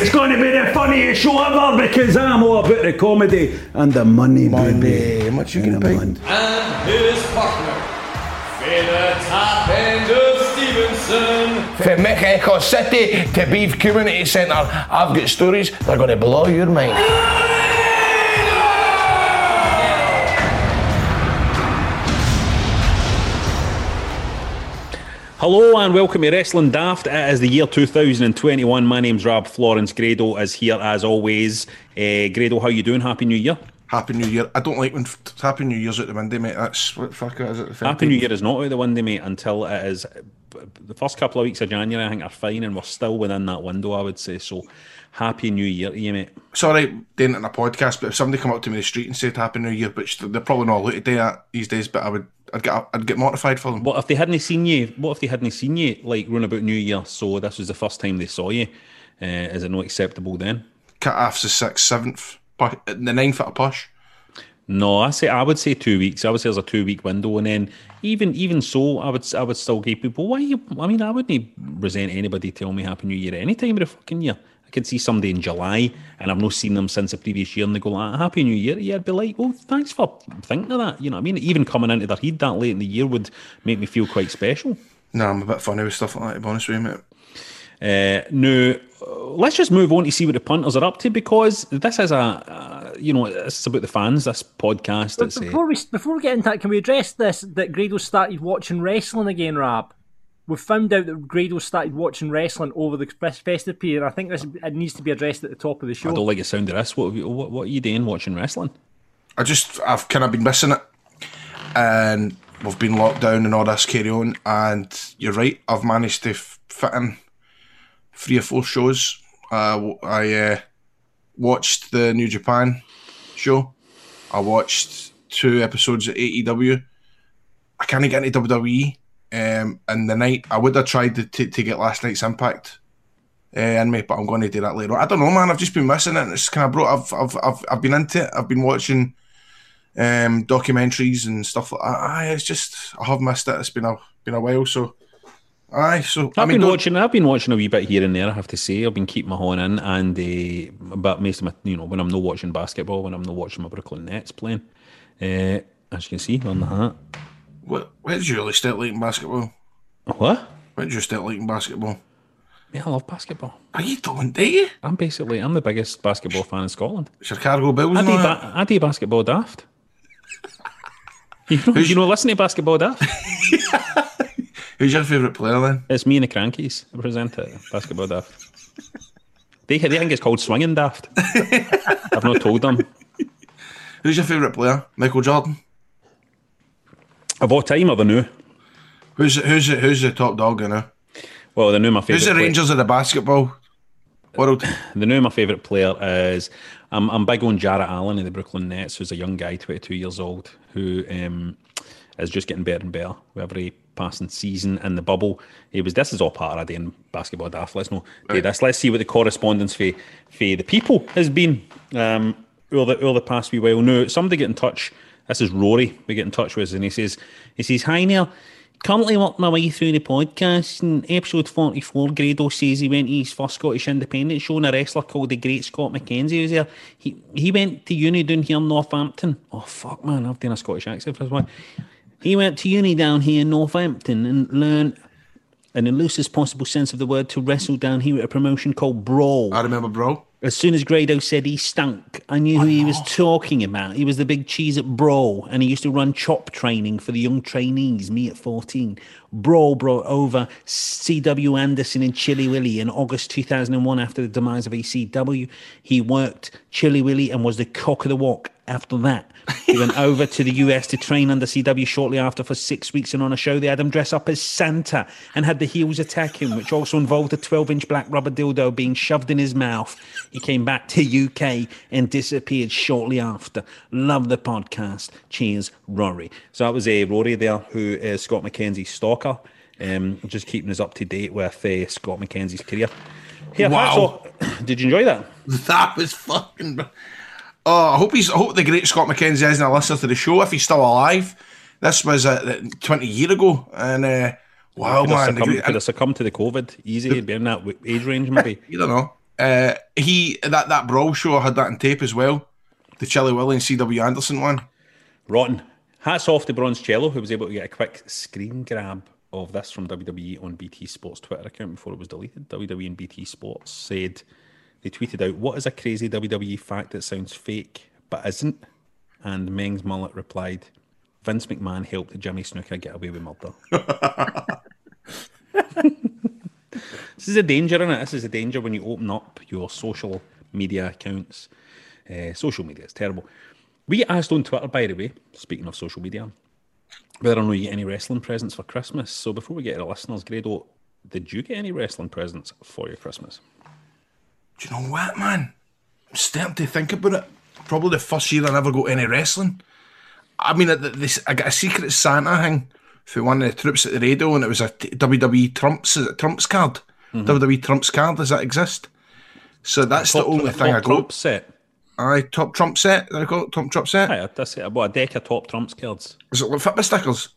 It's going to be the funniest show ever because I'm all about the comedy and the money, baby. How much you gonna And pay? man. and his partner, Fina Top End of Stevenston. From Mexico City to Beef Community Centre, I've got stories that are going to blow your mind. Hello and welcome to Wrestling Daft. It is the year 2021. My name's Rab Florence. Grado is here as always. Uh, Grado, how you doing? Happy New Year. Happy New Year. I don't like when Happy New Year's out the window, mate. That's what the fuck is it? Happy New Year is not out the window, mate, until it is the first couple of weeks of January. I think are fine, and we're still within that window. I would say so. Happy New Year to you, mate. It's all right doing it in a podcast, but if somebody come up to me in the street and said Happy New Year, which they're probably not allowed to do that these days, but I would, I'd get, I'd get mortified for them. What if they hadn't seen you? What if they hadn't seen you like run about New Year? So this was the first time they saw you. Uh, is it not acceptable then? Cut off's the sixth, seventh, the ninth at a push. No, I say I would say two weeks. I would say there's a two week window, and then even even so, I would I would still give people. Why you? I mean, I wouldn't resent anybody telling me Happy New Year any time of the fucking year. I could see somebody in July, and I've not seen them since the previous year, and they go like, "Happy New Year." Yeah, I'd be like, "Well, thanks for thinking of that." You know, what I mean, even coming into their head that late in the year would make me feel quite special. No, I'm a bit funny with stuff like that, to be honest with you, mate. Uh, now, uh, let's just move on to see what the punters are up to because this is a, uh, you know, it's about the fans. This podcast. But It's, uh, before we before we get into that, can we address this that Grado started watching wrestling again, Rab? We've found out that Grado started watching wrestling over the fes- festive period. I think this it needs to be addressed at the top of the show. I don't like the sound of this. What, have you, what, what are you doing watching wrestling? I just, I've kind of been missing it, and we've been locked down and all this carry on. And you're right, I've managed to fit in three or four shows. Uh, w- I uh, watched the New Japan show. I watched two episodes of AEW. I can't get into WWE. Um, and the night I would have tried to, to, to get last night's Impact uh, in me, but I'm going to do that later. I don't know, man. I've just been missing it. It's kind of brought. I've, I've I've I've been into it. I've been watching um, documentaries and stuff like that. Aye, it's just I have missed it. It's been a been a while. So, aye. So I I've mean, been watching. I've been watching a wee bit here and there. I have to say, I've been keeping my horn in, and uh, but most of my, you know, when I'm not watching basketball, when I'm not watching my Brooklyn Nets playing, uh, as you can see on the hat. What, did you really start liking basketball? What? Did you start liking basketball? Yeah, I love basketball. Are you don't, do you? I'm basically I'm the biggest basketball fan in Scotland. Chicago Bulls I and do, ba- I do basketball daft. You know, you know, listen to basketball daft. Who's your favourite player then? It's me and the Krankies that present it. Basketball daft. They, they think it's called swinging daft. I've not told them. Who's your favourite player? Michael Jordan? Of all time or the new? Who's who's the, who's the top dog in it? Well, the new my favourite. Who's the Rangers of the basketball world? The new my favourite player is I'm I'm big on Jarrett Allen in the Brooklyn Nets, who's a young guy, 22 years old, who um, is just getting better and better with every passing season in the bubble. He was this is all part of the in basketball daft. Let's know okay, this. Let's see what the correspondence for for the people has been um, over the over the past wee while. Now somebody get in touch. This is Rory. We get in touch with and he says he says hi Neil. Currently working my way through the podcast, and episode 44, Grado says he went to his first Scottish independent show, and a wrestler called the Great Scott McKenzie was there. He he went to uni down here in Northampton. Oh, fuck, man, I've done a Scottish accent for this one. He went to uni down here in Northampton and learned in the loosest possible sense of the word, to wrestle down here at a promotion called Brawl. I remember, bro. As soon as Grado said he stunk, I knew who he was oh. talking about. He was the big cheese at Brawl, and he used to run chop training for the young trainees, me at 14. Brawl brought over C.W. Anderson and Chilly Willy in August 2001 after the demise of ECW. He worked Chilly Willy and was the cock of the walk after that. He went over to the US to train under CW shortly after for six weeks, and on a show they had him dress up as Santa and had the heels attack him, which also involved a 12 inch black rubber dildo being shoved in his mouth. He came back to UK and disappeared shortly after. Love the podcast. Cheers, Rory. So that was a uh, Rory there, who is Scott McKenzie's stalker, um, just keeping us up to date with uh, Scott McKenzie's career. Here, Wow. did you enjoy that? That was fucking. Oh, I hope he's. I hope the great Scott McKenzie isn't a listener to the show if he's still alive. This was uh, twenty year ago, and uh, wow, Could man, the succumbed, great, could have succumbed to the COVID easy. Be in that age range, maybe. you don't know. Uh, he that that brawl show I had that on tape as well. The Chilly Willy and C.W. Anderson one. Rotten. Hats off to Bronzello, who was able to get a quick screen grab of this from WWE on BT Sports Twitter account before it was deleted. WWE and BT Sports said they tweeted out, What is a crazy WWE fact that sounds fake but isn't? And Meng's mullet replied, Vince McMahon helped Jimmy Snuka get away with murder. this is a danger, is it? This is a danger when you open up your social media accounts. Uh, social media is terrible. We asked on Twitter, by the way, speaking of social media, whether or not you get any wrestling presents for Christmas. So before we get to the listeners, Grado, did you get any wrestling presents for your Christmas? Do you know what, man? I'm starting to think about it. Probably the first year I never got any wrestling. I mean, this I got a secret Santa thing for one of the troops at the radio, and it was a WWE Trumps is it Trumps card. Mm-hmm. WWE Trumps card. Does that exist? So that's the only thing I top got. Trump set. Aye, top Trump set. I got top Trump set? Aye, that's it. I bought a deck of top Trumps cards. Is it like Fitbit stickers?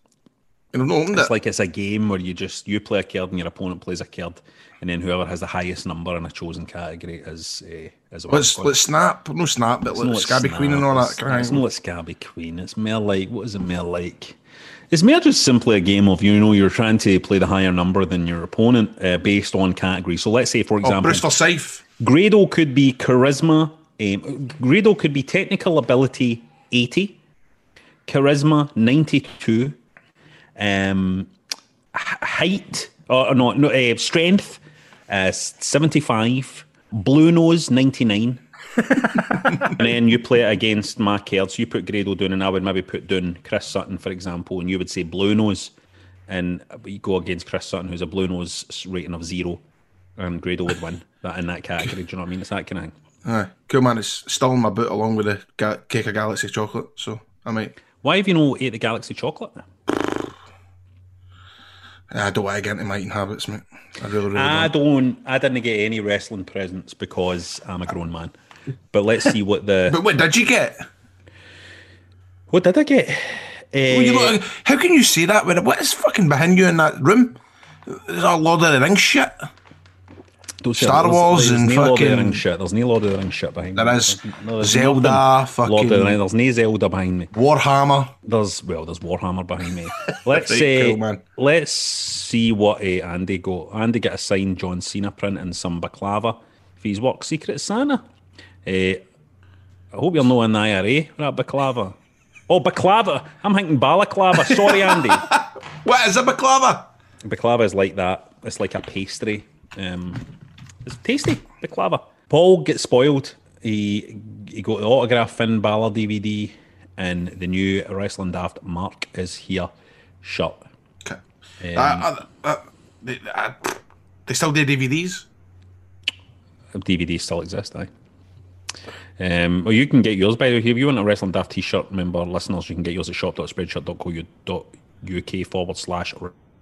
And I've not opened It's it. like it's a game where you just you play a card and your opponent plays a card, and then whoever has the highest number in a chosen category is uh, is Let's let's snap. No snap, but It's like Scabby Snap, Queen and all that. Kind it's not like Scabby Queen. It's more like what is it more like? It's more just simply a game of you know you're trying to play the higher number than your opponent uh, based on category. So let's say for Oh, example, Bruce Forsyth. Grado could be charisma. Um, Grado could be technical ability eighty, charisma ninety two, um, height or no no uh, strength uh, seventy five, blue nose ninety nine. and then you play it against my card. So you put Grado down, and I would maybe put down Chris Sutton, for example, and you would say blue nose, and you go against Chris Sutton, who's a blue nose rating of zero, and Grado would win that in that category. Do you know what I mean? It's that kind of thing. Aye, cool man. It's still in my boot along with the ga- cake of Galaxy chocolate. So I might. Why have you no ate the Galaxy chocolate? I don't want to get into my eating habits, mate. I really, really I don't. don't. I didn't get any wrestling presents because I'm a grown man. But let's see what the But what did you get? what did I get? Well, you Eh, look, how can you say that? What is fucking behind you in that room? There's a Lord of the Rings shit. Don't Star there's- Wars there's and no Lord of the fucking- Rings shit. There's no Lord of the Rings shit behind There me. is There's- there's Zelda, nothing fucking- Lord of the Rings. There's no Zelda behind me. Warhammer. There's well, there's Warhammer behind me. Let's say, cool, man. let's see what uh, Andy got. Andy got a signed John Cena print and some baklava for his work Secret Santa. Uh, I hope you're not an IRA that baklava. Oh, baklava! I'm thinking balaclava. Sorry, Andy. What is a baklava? baklava is like that. It's like a pastry. Um, it's tasty. Baklava. Paul gets spoiled. He he got the autograph Finn Balor DVD, and the new Wrestling Daft Mark is here. Shut. Okay. Uh, uh, uh, they, uh, they still do DVDs. DVD still exist, aye. Um, well, you can get yours by the way. If you want a Wrestling Daft t-shirt, remember, listeners, you can get yours at shop.spreadshirt.co.uk forward slash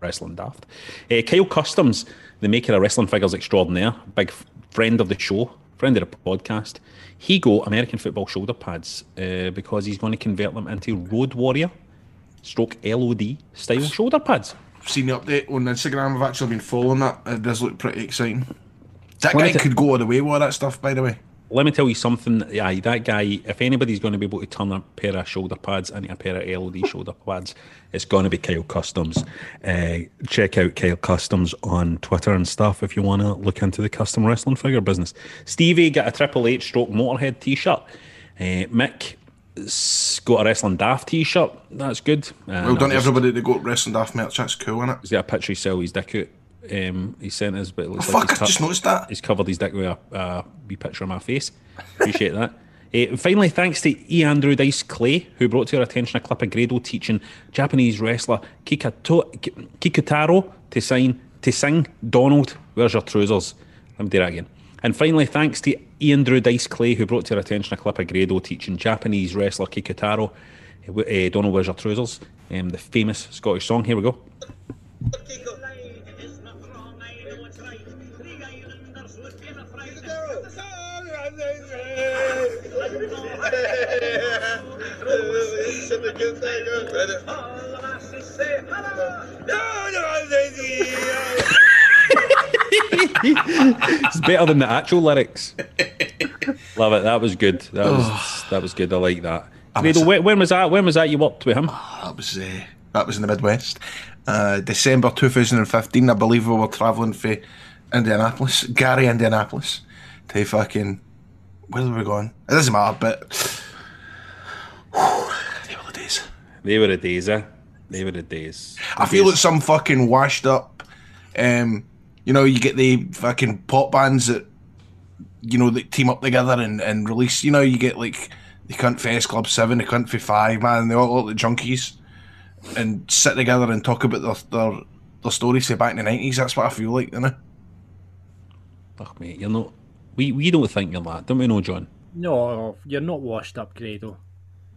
Wrestling Daft. Uh, Kyle Customs, the maker of Wrestling Figures Extraordinaire, big f- friend of the show, friend of the podcast, he got American football shoulder pads uh, because he's going to convert them into Road Warrior stroke LOD style shoulder pads. I've seen the update on Instagram. I've actually been following that. It does look pretty exciting. That guy could go all the way with all that stuff, by the way. Let me tell you something. Yeah, that guy. If anybody's going to be able to turn a pair of shoulder pads into a pair of LED shoulder pads, it's going to be Kyle Customs. Uh, check out Kyle Customs on Twitter and stuff if you want to look into the custom wrestling figure business. Stevie got a Triple H stroke Motorhead T-shirt. Uh, Mick got a Wrestling Daft T-shirt. That's good. Uh, Well done to just- everybody that got Wrestling Daft merch. That's cool, isn't it? He's got a picture of his dick out. Um, he sent us, but it looks Oh, like fuck, he's I just noticed that. He's covered his dick with a uh, wee picture of my face. Appreciate that. Uh, finally, thanks to E. Andrew Dice Clay, who brought to our attention a clip of Grado teaching Japanese wrestler Kikato, Kikutaro to sign to sing Donald, where's your trousers? Let me do that again. And finally, thanks to Ian Drew Dice Clay, who brought to our attention a clip of Grado teaching Japanese wrestler Kikutaro, uh, uh, Donald, where's your trousers? Um, the famous Scottish song. Here we go. It's better than the actual lyrics. Love it. That was good. That was that was good. I like that. When, when was that? When was that you worked with him? That was uh, that was in the Midwest. Uh, December 2015, I believe we were travelling for Indianapolis, Gary, Indianapolis, to fucking where were we going? It doesn't matter, but they were the days. They were the days, eh? They were the days. I feel like some fucking washed up. Um, you know, you get the fucking pop bands that you know that team up together and, and release. You know, you get like the Cunt Fest Club Seven, the Cunt for Five, man. They all look the junkies and sit together and talk about their their, their stories say back in the nineties. That's what I feel like, you know. Fuck mate, you're not. We we don't think you're that, don't we? know, John. No, you're not washed up, Grado.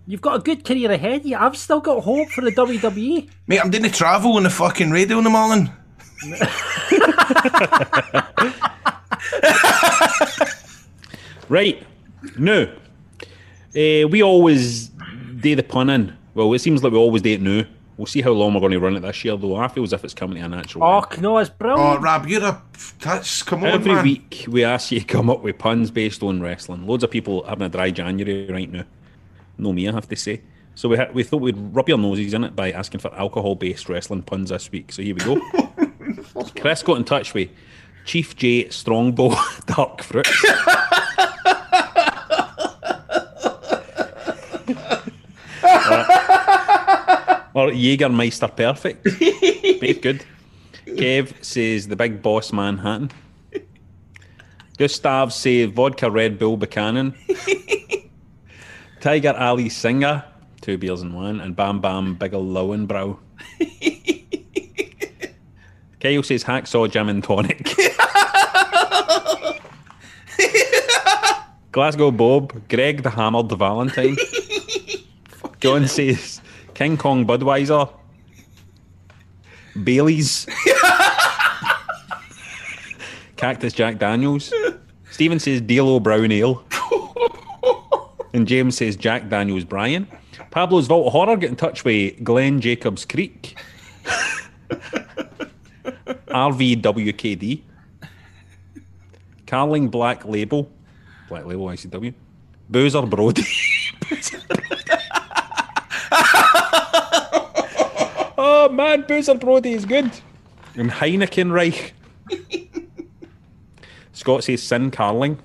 You've got a good career ahead of you. I've still got hope for the. WWE. Mate, I'm doing the travel on the fucking radio in the morning. Right. Now, uh, we always do the pun in. Well, it seems like we always do it now. We'll see how long we're going to run it this year, though. I feel as if it's coming to a natural. Oh, end. no, it's brilliant. Oh. Rab, you're a that's come on, Every man. week we ask you to come up with puns based on wrestling. Loads of people having a dry January right now. No me, I have to say. So we ha- we thought we'd rub your noses in it by asking for alcohol-based wrestling puns this week. So here we go. Chris got in touch with Chief J Strongbow Dark Fruit. or Jägermeister Perfect. Both good. Kev says the big boss Manhattan. Gustav says vodka Red Bull Buchanan. Tiger Ali Singer, two beers in one, and Bam Bam Biggle Lowenbrow. Kyle says hacksaw gin and tonic. Glasgow Bob, Greg the Hammered Valentine. John says King Kong Budweiser. Bailey's. Cactus Jack Daniels. Stephen says D'Lo Brown Ale. and James says Jack Daniels Brian. Pablo's Vault of Horror get in touch with Glenn Jacobs Creek. RVWKD. Carling Black Label. Black Label ICW. Boozer Brody. Oh man, Boozer Brody is good. And Heineken Reich. Scott says Sin Carling.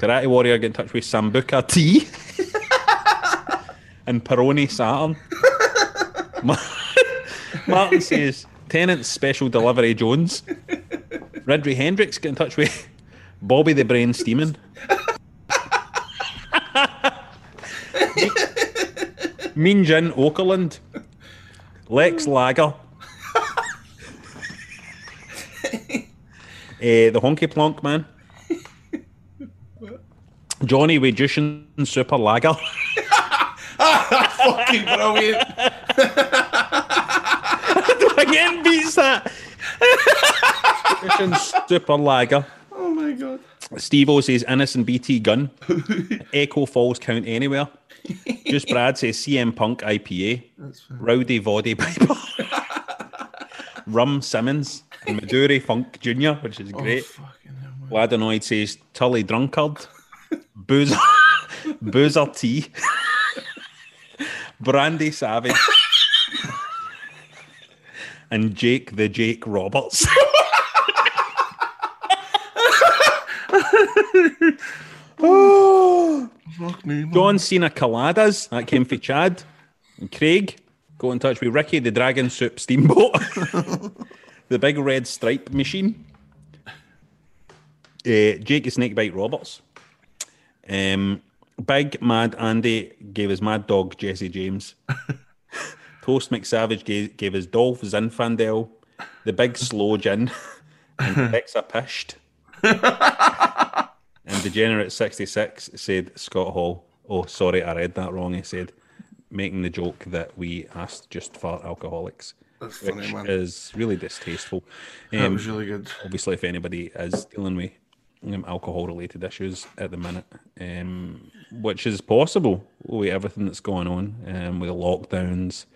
Karate Warrior get in touch with Sambuca T. and Peroni Saturn. Martin says Tennent's Special Delivery Jones. Ridley Hendricks get in touch with Bobby the Brain Steeman. mean Jin Okerlund. Lex Lager. Eh, the Honky Plonk Man. Johnny Wagician Super Lager. Fucking brilliant. Again beats that. Super Lager. Oh. Steve O says innocent BT gun. Echo Falls count anywhere. Just Brad says CM Punk IPA. Rowdy Voddy Piper. Rum Simmons. And Maduri Funk Jr., which is great. Ladinoid says Tully Drunkard. Boozer, Boozer T, Brandy Savage, and Jake the Jake Roberts. Fuck me, man. John Cena Coladas, that came from Chad. And Craig, got in touch with Ricky, the Dragon Soup Steamboat. the Big Red Stripe Machine. Uh, Jake the Snakebite Roberts. Um, Big Mad Andy gave his Mad Dog Jesse James. Toast McSavage gave, gave his Dolph Zinfandel. The Big Slow Gin. And Texa Pished. And Degenerate66 said Scott Hall. Oh, sorry, I read that wrong. He said, making the joke that we asked just for alcoholics, That's funny, which man. is really distasteful. that Um, was really good. obviously, if anybody is dealing with um, alcohol related issues at the minute, um, which is possible with everything that's going on, um, with the lockdowns,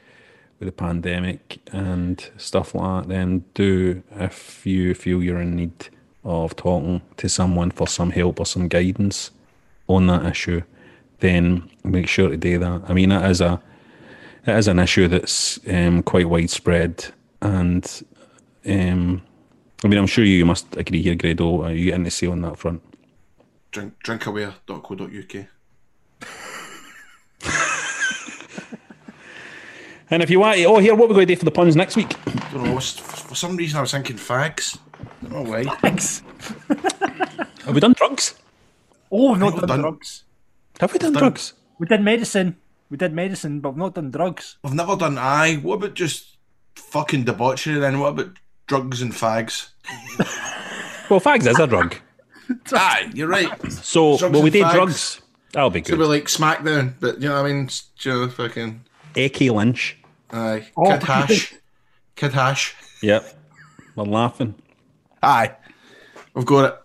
with the pandemic, and stuff like that, then do, if you feel you're in need of talking to someone for some help or some guidance on that issue, then make sure to do that. I mean, it is a it is an issue that's um, quite widespread, and um, I mean, I'm sure you must agree here, Grado. Are you getting to say on that front? Drink, drinkaware.co.uk. And if you want, oh, here, what are we're going to do for the puns next week? don't know, for some reason I was thinking fags. I don't know why. Thanks. Have we done drugs? Oh, we've not We've done, done- drugs. Have we done, drugs? We did medicine. We did medicine, but we've not done drugs. I've never done I. What about just fucking debauchery then? What about drugs and fags? Well, fags is a drug. Aye, you're right. So, Drugs well, we and did fags. drugs. That'll be good. gonna good. be like SmackDown, but you know what I mean? It's, you know, fucking Eke Lynch. aye. Oh, Kid hash. Kid hash. Yep. We're laughing. Aye. We've got it.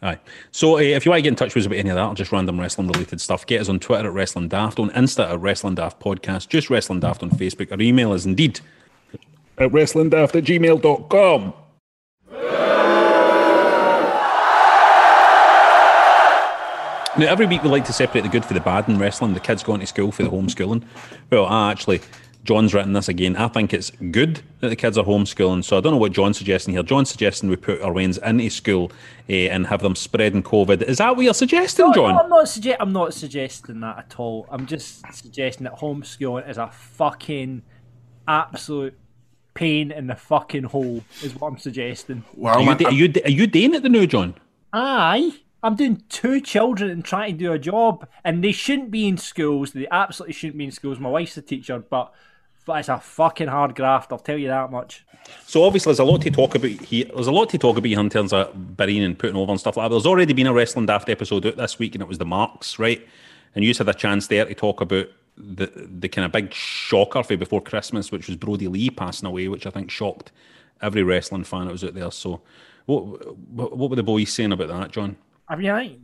Aye. So uh, if you want to get in touch with us about any of that or just random wrestling related stuff, get us on Twitter at Wrestling Daft, on Insta at Wrestling Daft Podcast, just Wrestling Daft on Facebook, or email us indeed at wrestlingdaft at gmail.com. Now, every week we like to separate the good for the bad in wrestling. The kids going to school for the homeschooling. Well, I actually, John's written this again. I think it's good that the kids are homeschooling. So I don't know what John's suggesting here. John's suggesting we put our wains into school eh, and have them spreading COVID. Is that what you're suggesting, No, John? no, I'm not sugge- I'm not suggesting that at all. I'm just suggesting that homeschooling is a fucking absolute pain in the fucking hole. Is what I'm suggesting. Well, Are you, man, da- are, you, da- are you doing it the new, John? Aye. I'm doing two children and trying to do a job, and they shouldn't be in schools. They absolutely shouldn't be in schools. My wife's a teacher, but it's a fucking hard graft. I'll tell you that much. So obviously, there's a lot to talk about here. There's a lot to talk about here in terms of burying and putting over and stuff like that. There's already been a wrestling daft episode out this week, and it was the marks, right? And you had a chance there to talk about the the kind of big shocker for before Christmas, which was Brodie Lee passing away, which I think shocked every wrestling fan that was out there. So, what what were the boys saying about that, John? I mean, I,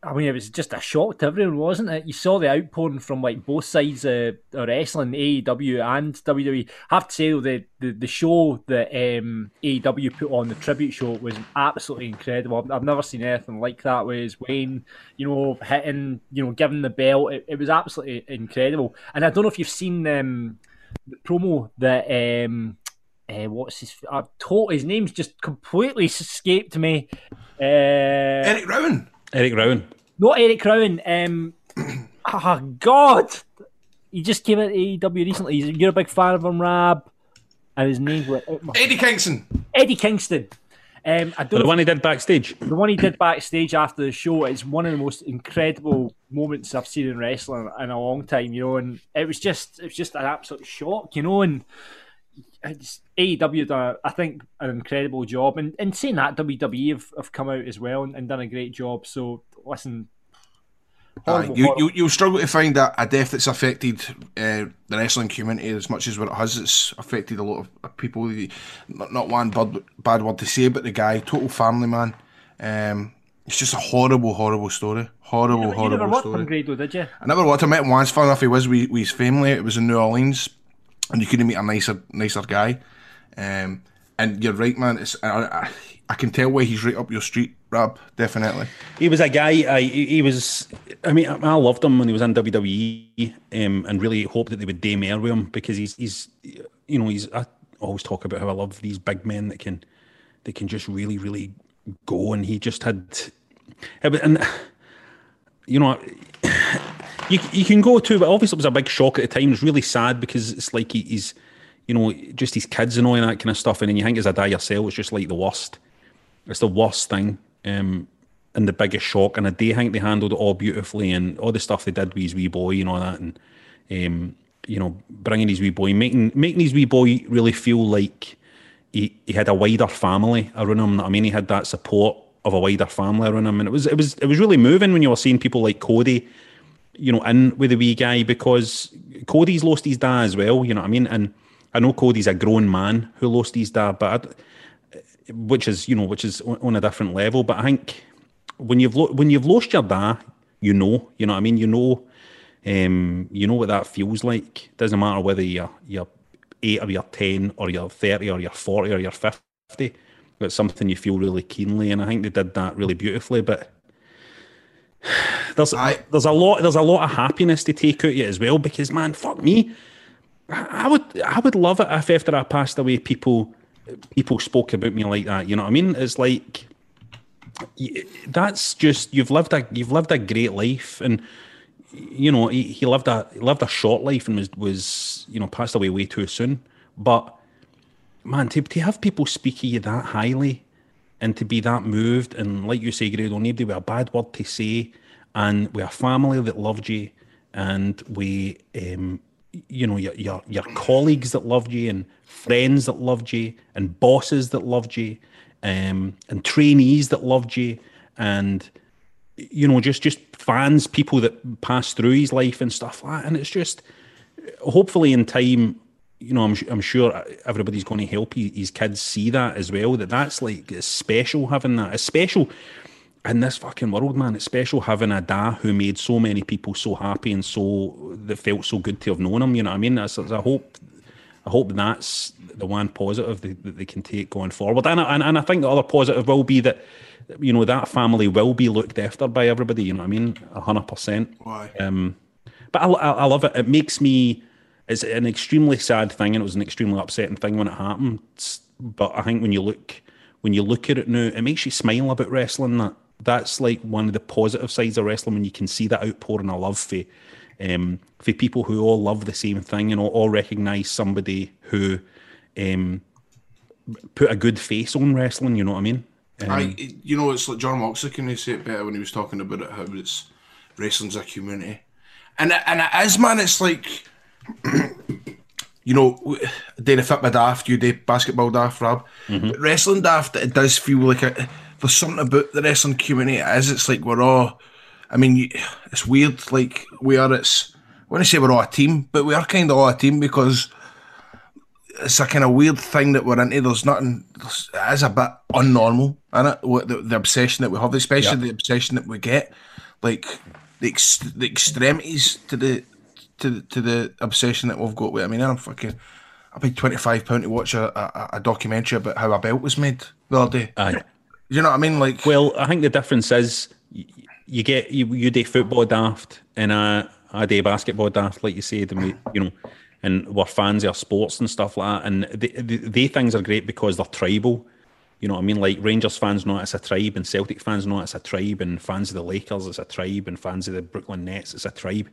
I mean, it was just a shock to everyone, wasn't it? You saw the outpouring from like both sides of wrestling, AEW and WWE. I have to say the the, the show that um, AEW put on the tribute show was absolutely incredible. I've, I've never seen anything like that. Was Wayne, you know, hitting, you know, giving the belt. It, it was absolutely incredible. And I don't know if you've seen um, the promo that. Um, uh, what's his? I told his name's just completely escaped me. Uh, Eric Rowan. Eric Rowan. not Eric Rowan. Um, oh God, he just came out to AEW recently. He's, you're a big fan of him, Rab, and his name was Eddie Kingston. Eddie Kingston. Um, I don't The one he did backstage. the one he did backstage after the show is one of the most incredible moments I've seen in wrestling in a long time, you know, and it was just it was just an absolute shock, you know, and it's, AEW done, I think, an incredible job, and, and saying that WWE have, have come out as well and, and done a great job. So listen, horrible, you, horrible. you, you'll struggle to find a, a death that's affected uh, the wrestling community as much as what it has. It's affected a lot of- people. Not, not one bad, bad word to say about the guy. Total family man. Um, it's just a horrible, horrible story. Horrible, you never horrible worked story. Grado, did you? I never worked. I met him once. Fun enough, he was with, with his family. It was in New Orleans, and you couldn't meet a nicer, nicer guy. Um, and you're right, man. It's I, I, I can tell why he's right up your street. Rab. definitely. He was a guy. I, he was. I mean, I loved him when he was in WWE, um, and really hoped that they would daymare with him because he's he's, you know, he's. I always talk about how I love these big men that can, that can just really really go, and he just had, and you know, you you can go to, but obviously it was a big shock at the time. It was really sad because it's like he, he's, you know, just his kids and all that kind of stuff, and then you think as a die yourself, it's just like the worst. It's the worst thing um, and the biggest shock. And I do think they handled it all beautifully and all the stuff they did with his wee boy and all that. And, um, you know, bringing his wee boy, making making his wee boy really feel like he, he had a wider family around him. I mean, he had that support of a wider family around him. And it was, it was, it was really moving when you were seeing people like Cody, you know, in with the wee guy because Cody's lost his dad as well, you know what I mean? And I know Cody's a grown man who lost his dad, but I, which is you know which is on a different level. But I think when you've lo- when you've lost your dad, you know, you know what I mean. You know, um, you know what that feels like. Doesn't matter whether you're you're eight or you're ten or you're thirty or you're forty or you're fifty. It's something you feel really keenly, and I think they did that really beautifully. But there's I- there's a lot there's a lot of happiness to take out of it as well because man, fuck me. I would I would love it if after I passed away people people spoke about me like that. You know what I mean? It's like that's just you've lived a you've lived a great life, and you know he, he lived a he lived a short life and was was you know passed away way too soon. But man, to to have people speak of you that highly and to be that moved, and like you say, Grado, nobody with a bad word to say, and with a family that loved you, and we, um, you know, your, your your colleagues that loved you, and friends that loved you, and bosses that loved you, um, and trainees that loved you, and you know, just just fans, people that passed through his life and stuff like that, and it's just hopefully in time you know, I'm, I'm sure everybody's going to help his, kids see that as well. That that's like special having that. It's special in this fucking world, man. It's special having a dad who made so many people so happy and so that felt so good to have known him. You know what I mean? That's, I hope, I hope that's the one positive they, that they can take going forward. And, I- and and I think the other positive will be that you know that family will be looked after by everybody. You know what I mean? A hundred percent. Why? Um, but I, I, I love it. It makes me. It's an extremely sad thing, and it was an extremely upsetting thing when it happened. But I think when you look when you look at it now, it makes you smile about wrestling. That that's like one of the positive sides of wrestling when you can see that outpouring of love for um, for people who all love the same thing and all, all recognise somebody who um, put a good face on wrestling. You know what I mean? Um, I, you know, it's like Jon Moxley can say it better when he was talking about it, how it's wrestling's a community, and and it is, man. It's like, you know, day the fit my daft, you day basketball daft, Rab, but wrestling daft. It does feel like a, there's something about the wrestling community. as It's like we're all. I mean, it's weird. Like we are. It's. I want to say we're all a team, but we are kind of all a team because it's a kind of weird thing that we're into. There's nothing. There's, it is a bit unnormal, is it? The, the obsession that we have, especially the obsession that we get, like the ex, the extremities to the to the, to the obsession that we've got with. I mean, I'm fucking. I paid twenty five pound to watch a, a, a documentary about how a belt was made the other day. Aye. You know what I mean? Like, Well, I think the difference is you get you, you do football daft and I I do basketball daft, like you said, and we you know, and we're fans of our sports and stuff like that. And they, they, they things are great because they're tribal. You know what I mean? Like Rangers fans know it's a tribe, and Celtic fans know it's a tribe, and fans of the Lakers it's a tribe, and fans of the Brooklyn Nets it's a tribe.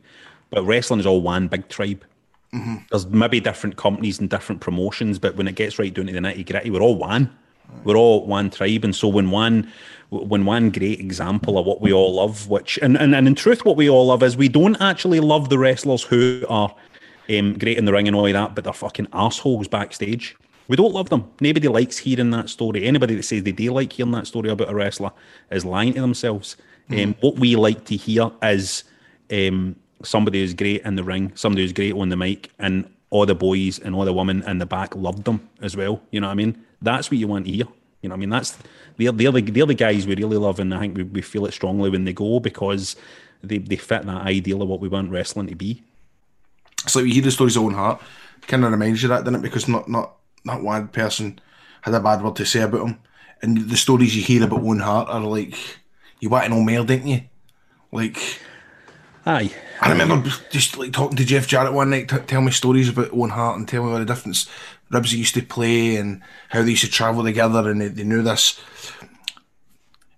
But wrestling is all one big tribe. Mm-hmm. There's maybe different companies and different promotions, but when it gets right down to the nitty gritty, we're all one. We're all one tribe, and so when one, when one great example of what we all love, which and and, and in truth, what we all love is we don't actually love the wrestlers who are um, great in the ring and all that, but they're fucking assholes backstage. We don't love them. Nobody likes hearing that story. Anybody that says they do like hearing that story about a wrestler is lying to themselves. Um, what we like to hear is um, somebody who's great in the ring, somebody who's great on the mic, and all the boys and all the women in the back loved them as well. You know what I mean? That's what you want to hear. You know I mean? That's they're, they're, the, they're the guys we really love, and I think we, we feel it strongly when they go because they, they fit that ideal of what we want wrestling to be. it's like you hear the stories of Owen Hart. Kind of reminds you of that, doesn't it? Because not not not one person had a bad word to say about him, and the stories you hear about Owen Hart are like, you want to know more, don't you? Like, Aye. I remember just like talking to Jeff Jarrett one night, t- tell me stories about Owen Hart and tell me all the different ribs he used to play and how they used to travel together and they, they knew this.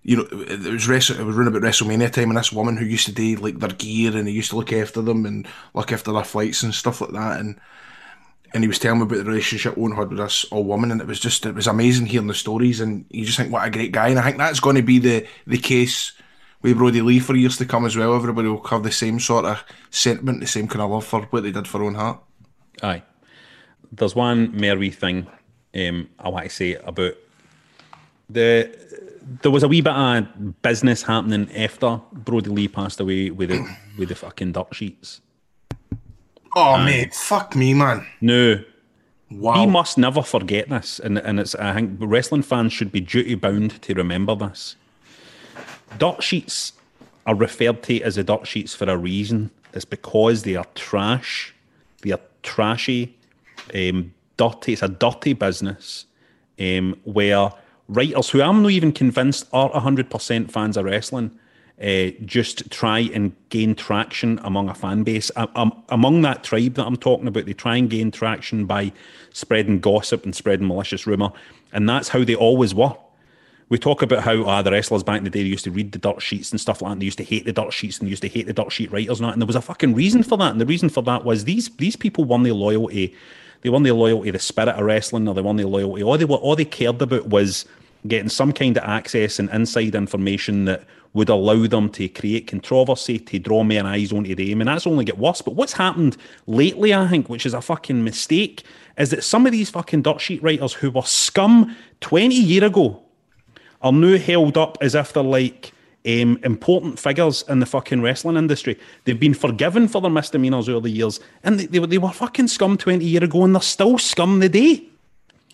You know, it was wrestle, it was running about WrestleMania time, and this woman who used to do like their gear and he used to look after them and look after their flights and stuff like that. And and he was telling me about the relationship Owen had with this old woman, and it was just it was amazing hearing the stories. And you just think, what a great guy! And I think that's going to be the the case with Brodie Lee for years to come as well. Everybody will have the same sort of sentiment, the same kind of love for what they did for Owen Hart. Aye. There's one wee thing um, I want to say about the. There was a wee bit of business happening after Brodie Lee passed away with the with the fucking dirt sheets. Oh mate, fuck me, man. No, Wow. we must never forget this, and and it's I think wrestling fans should be duty bound to remember this. Dirt sheets are referred to as the dirt sheets for a reason. It's because they are trash. They are trashy, um, dirty. It's a dirty business um, where writers who I'm not even convinced are 100% fans of wrestling uh, just try and gain traction among a fan base. Um, among that tribe that I'm talking about, they try and gain traction by spreading gossip and spreading malicious rumour. And that's how they always were. We talk about how ah, the wrestlers back in the day used to read the dirt sheets and stuff like that. They used to hate the dirt sheets and they used to hate the dirt sheet writers and that. And there was a fucking reason for that. And the reason for that was these these people won their loyalty. They won their loyalty, the spirit of wrestling, or they won their loyalty. All they were, all they cared about was getting some kind of access and inside information that would allow them to create controversy, to draw more eyes onto them. And that's only get worse. But what's happened lately, I think, which is a fucking mistake, is that some of these fucking dirt sheet writers who were scum 20 year ago are now held up as if they're like um, important figures in the fucking wrestling industry. They've been forgiven for their misdemeanors over the years, and they, they, were- they were fucking scum 20 years ago, and they're still scum today.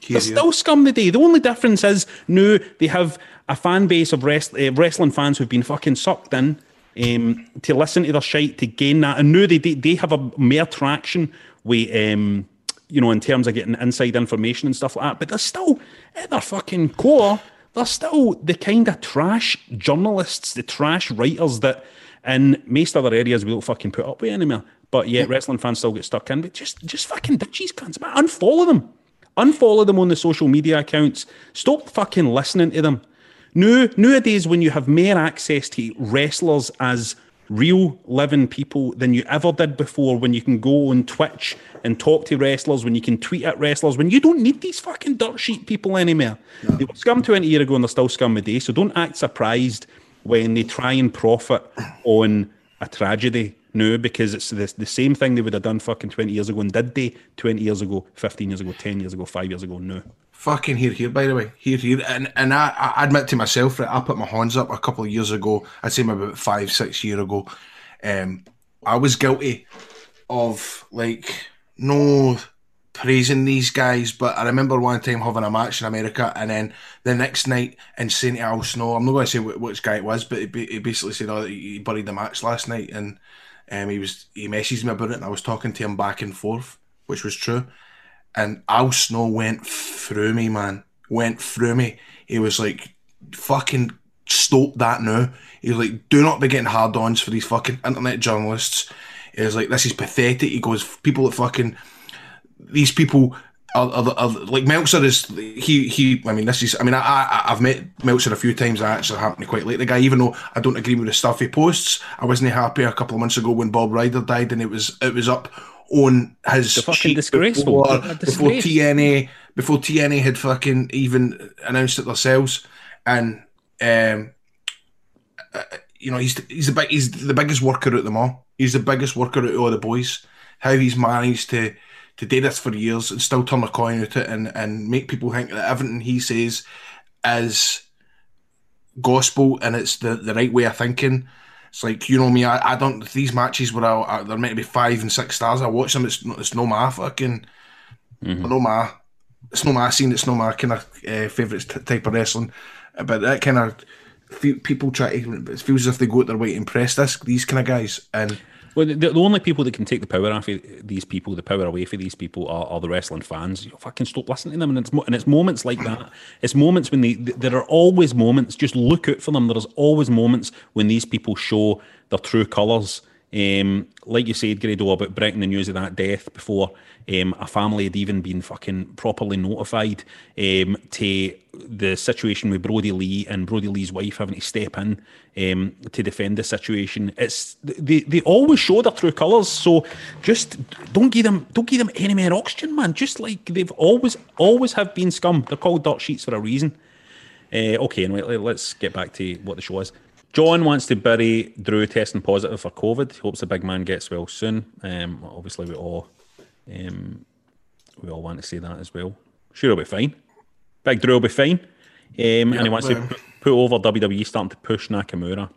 They're still scum today. The only difference is now they have a fan base of rest, uh, wrestling fans who've been fucking sucked in um, to listen to their shite to gain that, and now they they, they have a mere traction with. Um, you know, in terms of getting inside information and stuff like that, but they're still at their fucking core they're still the kind of trash journalists, the trash writers that in most other areas we don't fucking put up with anymore. But yet wrestling fans still get stuck in. But just just fucking ditch these cunts, man. Unfollow them. Unfollow them on the social media accounts. Stop fucking listening to them. Now, nowadays, when you have more access to wrestlers as real living people than you ever did before, when you can go on Twitch and talk to wrestlers, when you can tweet at wrestlers, when you don't need these fucking dirt sheet people anymore. They were scum 20 years ago and they're still scum today, so don't act surprised when they try and profit on a tragedy now because it's the, the same thing they would have done fucking 20 years ago and did they 20 years ago, 15 years ago, 10 years ago, 5 years ago, no. Fucking here, here, by the way. Here, here. And and I, I admit to myself that I put my hands up a couple of years ago. I'd say maybe about five, six years ago. Um, I was guilty of like no praising these guys, but I remember one time having a match in America, and then the next night in St. Al Snow, I'm not going to say wh- which guy it was, but he basically said, "Oh, he buried the match last night," and um, he was he messaged me about it, and I was talking to him back and forth, which was true. And Al Snow went through me, man. Went through me. He was like, fucking stop that now. He was like, do not be getting hard ons for these fucking internet journalists. He was like, this is pathetic. He goes, people that fucking, these people are, are, are like Meltzer is, he, he, I mean, this is, I mean, I, I, I've met Meltzer a few times. I actually happen to quite like the guy, even though I don't agree with the stuff he posts. I wasn't happy a couple of months ago when Bob Ryder died and it was, it was up on his The fucking disgraceful. before, before. TNA before TNA had fucking even announced it themselves, and um, uh, you know he's he's the big he's the biggest worker at of them all. He's the biggest worker out of all the boys. How he's managed to to do this for years and still turn a coin out it and and make people think that everything he says is gospel and it's the the right way of thinking. It's like you know me. I, I don't these matches where I, I, they're meant to be five and six stars. I watch them. It's no- it's no my fucking no my it's no my scene. It's no my kind of uh, favorite t- type of wrestling. But that kind of people try to it feels as if they go out their way to impress this these kind of guys and Well, the, the only people that can take the power off of these people, the power away from these people, are, are the wrestling fans. You fucking stop listening to them, and it's and it's moments like that. It's moments when they th- there are always moments. Just look out for them. There's always moments when these people show their true colours. Um, like you said, Grado, about breaking the news of that death before um, a family had even been fucking properly notified um, to the situation with Brodie Lee and Brodie Lee's wife having to step in um, to defend the situation. It's they, they always show their true colours. So just don't give them don't give them any more oxygen, man. Just like they've always always have been scum. They're called dirt sheets for a reason. Uh, okay, anyway, let- let's get back to what the show is. John wants to bury Drew testing positive for COVID. He hopes the big man gets well soon. Um, obviously, we all um, we all want to see that as well. Sure, he'll be fine. Big Drew will be fine. Um, and he wants to um, put, over WWE starting to push Nakamura.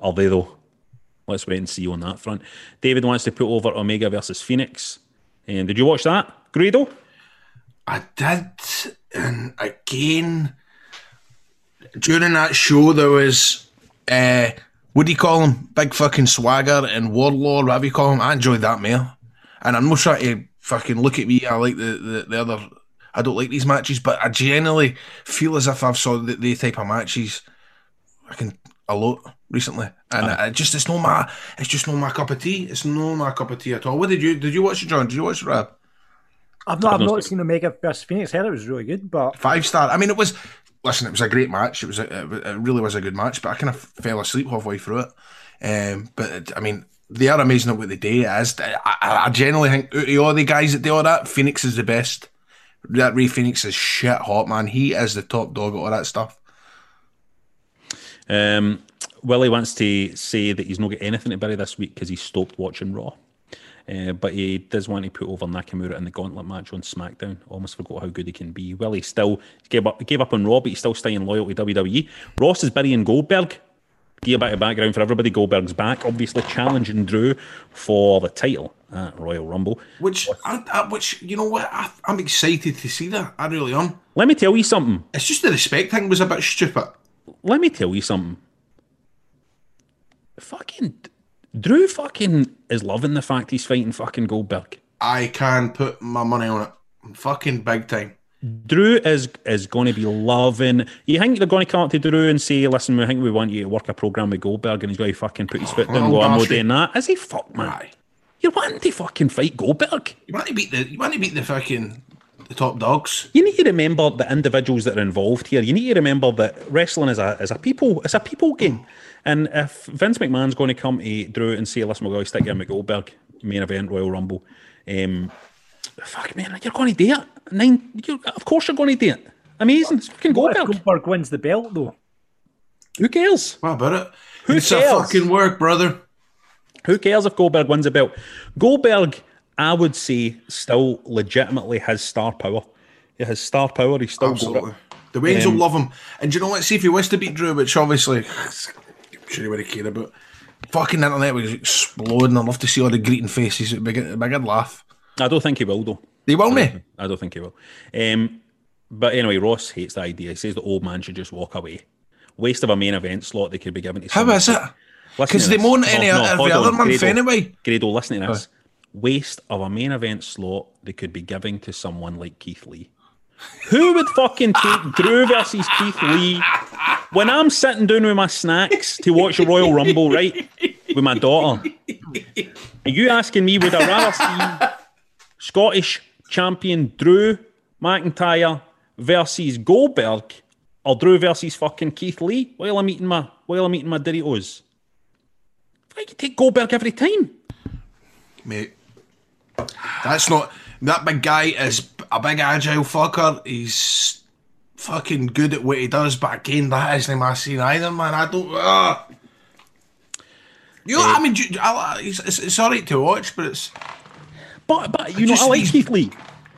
Are they though? Let's wait and see on that front. David wants to put over Omega versus Fénix. And did you watch that, Grado? I did, and again, during that show, there was, uh, what do you call him? Big fucking swagger and warlord, whatever you call him. I enjoyed that more. And I'm not trying to fucking look at me. I like the, the, the other, I don't like these matches, but I generally feel as if I've saw the, the type of matches I can a lot recently. And I just, it's not my, it's just not my cup of tea. It's not my cup of tea at all. What did you, did you watch it, John? Did you watch it, Rab? I've not, I've not not seen Omega versus Fénix. Heard it was really good, but five star. I mean, it was. Listen, it was a great match. It was. A, it really was a good match. But I kind of fell asleep halfway through it. Um, but it- I mean, they are amazing at what they do. I, I, I generally think out of all the guys that do all that, Fénix is the best. That Rey Fénix is shit hot, man. He is the top dog at all that stuff. Um, Willie wants to say that he's not got anything to bury this week because he stopped watching Raw. Uh, but he does want to put over Nakamura in the gauntlet match on SmackDown. Almost forgot how good he can be. Willie still gave up, gave up on Raw, but he's still staying loyal to WWE. Ross is burying Goldberg. Give a bit of background for everybody. Goldberg's back, obviously challenging Drew for the title at Royal Rumble. Which, I, I, which you know what? I, I'm excited to see that. I really am. Let me tell you something. It's just the respect thing was a bit stupid. let me tell you something. Fucking Drew fucking is loving the fact he's fighting fucking Goldberg. I can put my money on it. Fucking big time. Drew is is going to be loving. You think they're going to come up to Drew and say, "Listen, we think we want you to work a program with Goldberg," and he's going to fucking put his foot down Oh, "I'm not doing that." Is he fuck man? Aye. You want to fucking fight Goldberg. You want to beat the. You want to beat the fucking the top dogs. You need to remember the individuals that are involved here. You need to remember that wrestling is a is a people it's a people game. And if Vince McMahon's going to come to Drew and say, "Listen, we're going to stick you in with Goldberg main event Royal Rumble," um, fuck man, you're going to do it. Nine, you of course you're going to do it. Amazing, it's fucking what if Goldberg. Goldberg wins the belt though? Who cares? What about it? Who it's cares? a fucking work, brother. Who cares if Goldberg wins a belt? Goldberg, I would say, still legitimately has star power. He has star power. He's still Absolutely. it. The Waynes Um, will love him. And do you know what? See if he was to beat Drew, which obviously, I'm sure he would have cared about. Fucking internet was exploding. I'd love to see all the greeting faces. It'd be a it'd be a good laugh. I don't think he will though. He will me. I don't think he will. Um, but anyway, Ross hates the idea. He says the old man should just walk away. Waste of a main event slot they could be given to How is it? Listen 'Cause to they moan any every hold other on, month Grado. anyway. Grado, listen to this. Waste of a main event slot they could be giving to someone like Keith Lee. Who would fucking take Drew versus Keith Lee when I'm sitting down with my snacks to watch the Royal Rumble, right? With my daughter. Are you asking me would I rather see Scottish champion Drew McIntyre versus Goldberg or Drew versus fucking Keith Lee while I'm eating my while I'm eating my Doritos? I could take Goldberg every time. Mate. That's not. That big guy is a big agile fucker. He's fucking good at what he does, but again, that isn't my scene either, man. I don't. Uh. You know, I mean, you- I, it's, it's, it's alright to watch, but it's. But but you know I like Keith Lee.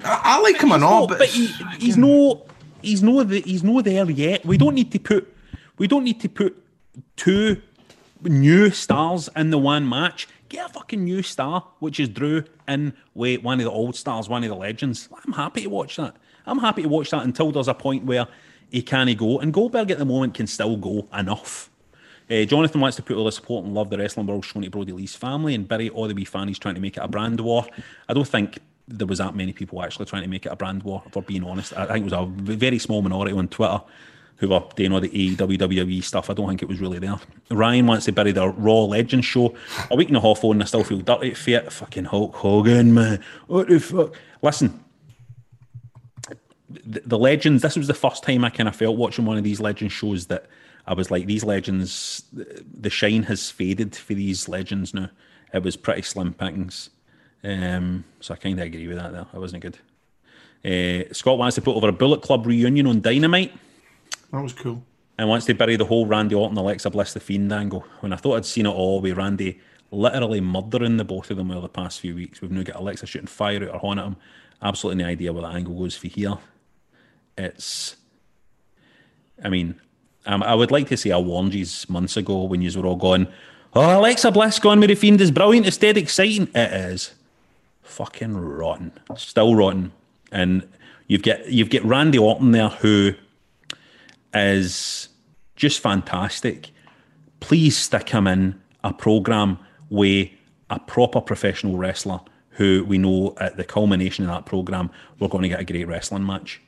I, I like him and all, but, but he, he's no he's no the, he's no there yet. We don't need to put we don't need to put two new stars in the one match. Get a fucking new star, which is Drew, in wait, one of the old stars, one of the legends. I'm happy to watch that. I'm happy to watch that until there's a point where he can't go. And Goldberg at the moment can still go enough. Uh, Jonathan wants to put all the support and love the wrestling world shown to Brodie Lee's family and bury all the wee fannies trying to make it a brand war. I don't think there was that many people actually trying to make it a brand war, if we're being honest. I think it was a very small minority on Twitter who were doing all the AEW, WWE stuff. I don't think it was really there. Ryan wants to bury the Raw Legends show. A week and a half on, I still feel dirty for it. Fucking Hulk Hogan, man. What the fuck? Listen, the, the Legends, this was the first time I kind of felt watching one of these Legends shows that I was like, these Legends, the shine has faded for these Legends now. It was pretty slim pickings. Um, so I kind of agree with that there. It wasn't good. Uh, Scott wants to put over a Bullet Club reunion on Dynamite That was cool. and wants to bury the whole Randy Orton, Alexa Bliss, the Fiend angle. When I thought I'd seen it all with Randy literally murdering the both of them over the past few weeks, we've now got Alexa shooting fire out her horn at him. Absolutely no idea where the angle goes for here. It's, I mean, um, I would like to say I warned you months ago when you were all going, oh, Alexa Bliss gone with the Fiend is brilliant, it's dead exciting. It is fucking rotten, still rotten. And you've got you've got Randy Orton there who is just fantastic. Please stick him in a program with a proper professional wrestler who we know at the culmination of that program we're going to get a great wrestling match.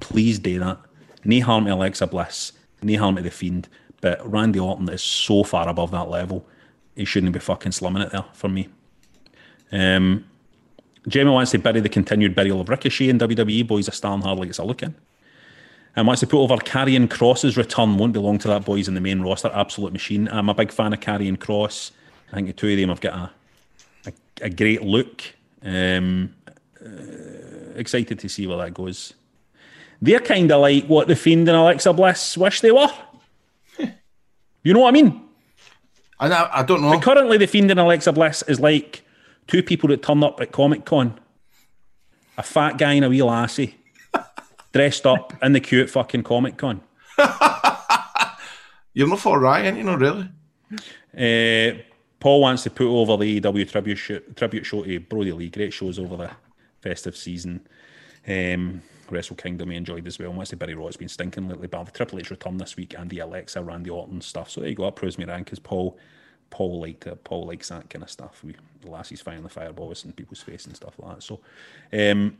Please do that. No harm to Alexa Bliss, no harm to the Fiend, but Randy Orton is so far above that level. He shouldn't be fucking slumming it there for me. Um, Jamie wants to bury the continued burial of Ricochet in WWE. Boys are starting hardly gets a look in. And wants to put over Karrion Kross's return. Won't belong to that boys in the main roster. Absolute machine. I'm a big fan of Karrion Kross. I think the two of them have got a a, a great look. Um, uh, excited to see where that goes. They're kind of like what the Fiend and Alexa Bliss wish they were. you know what I mean? I, I don't know. Currently, the Fiend and Alexa Bliss is like two people that turn up at Comic Con. A fat guy and a wee lassie dressed up in the cute fucking Comic Con. You're not for Ryan, you know, really. Uh, Paul wants to put over the EW tribute show, tribute show to Brodie Lee. Great shows over the festive season. Um, Wrestle Kingdom he enjoyed as well. And wants to bury Raw. It's been stinking lately, but the Triple H return this week and the Alexa, Randy Orton stuff. So there you go. That proves me rank because Paul, Paul liked it. Paul likes that kind of stuff. We the lassies firing the fireballs in people's face and stuff like that. So, um,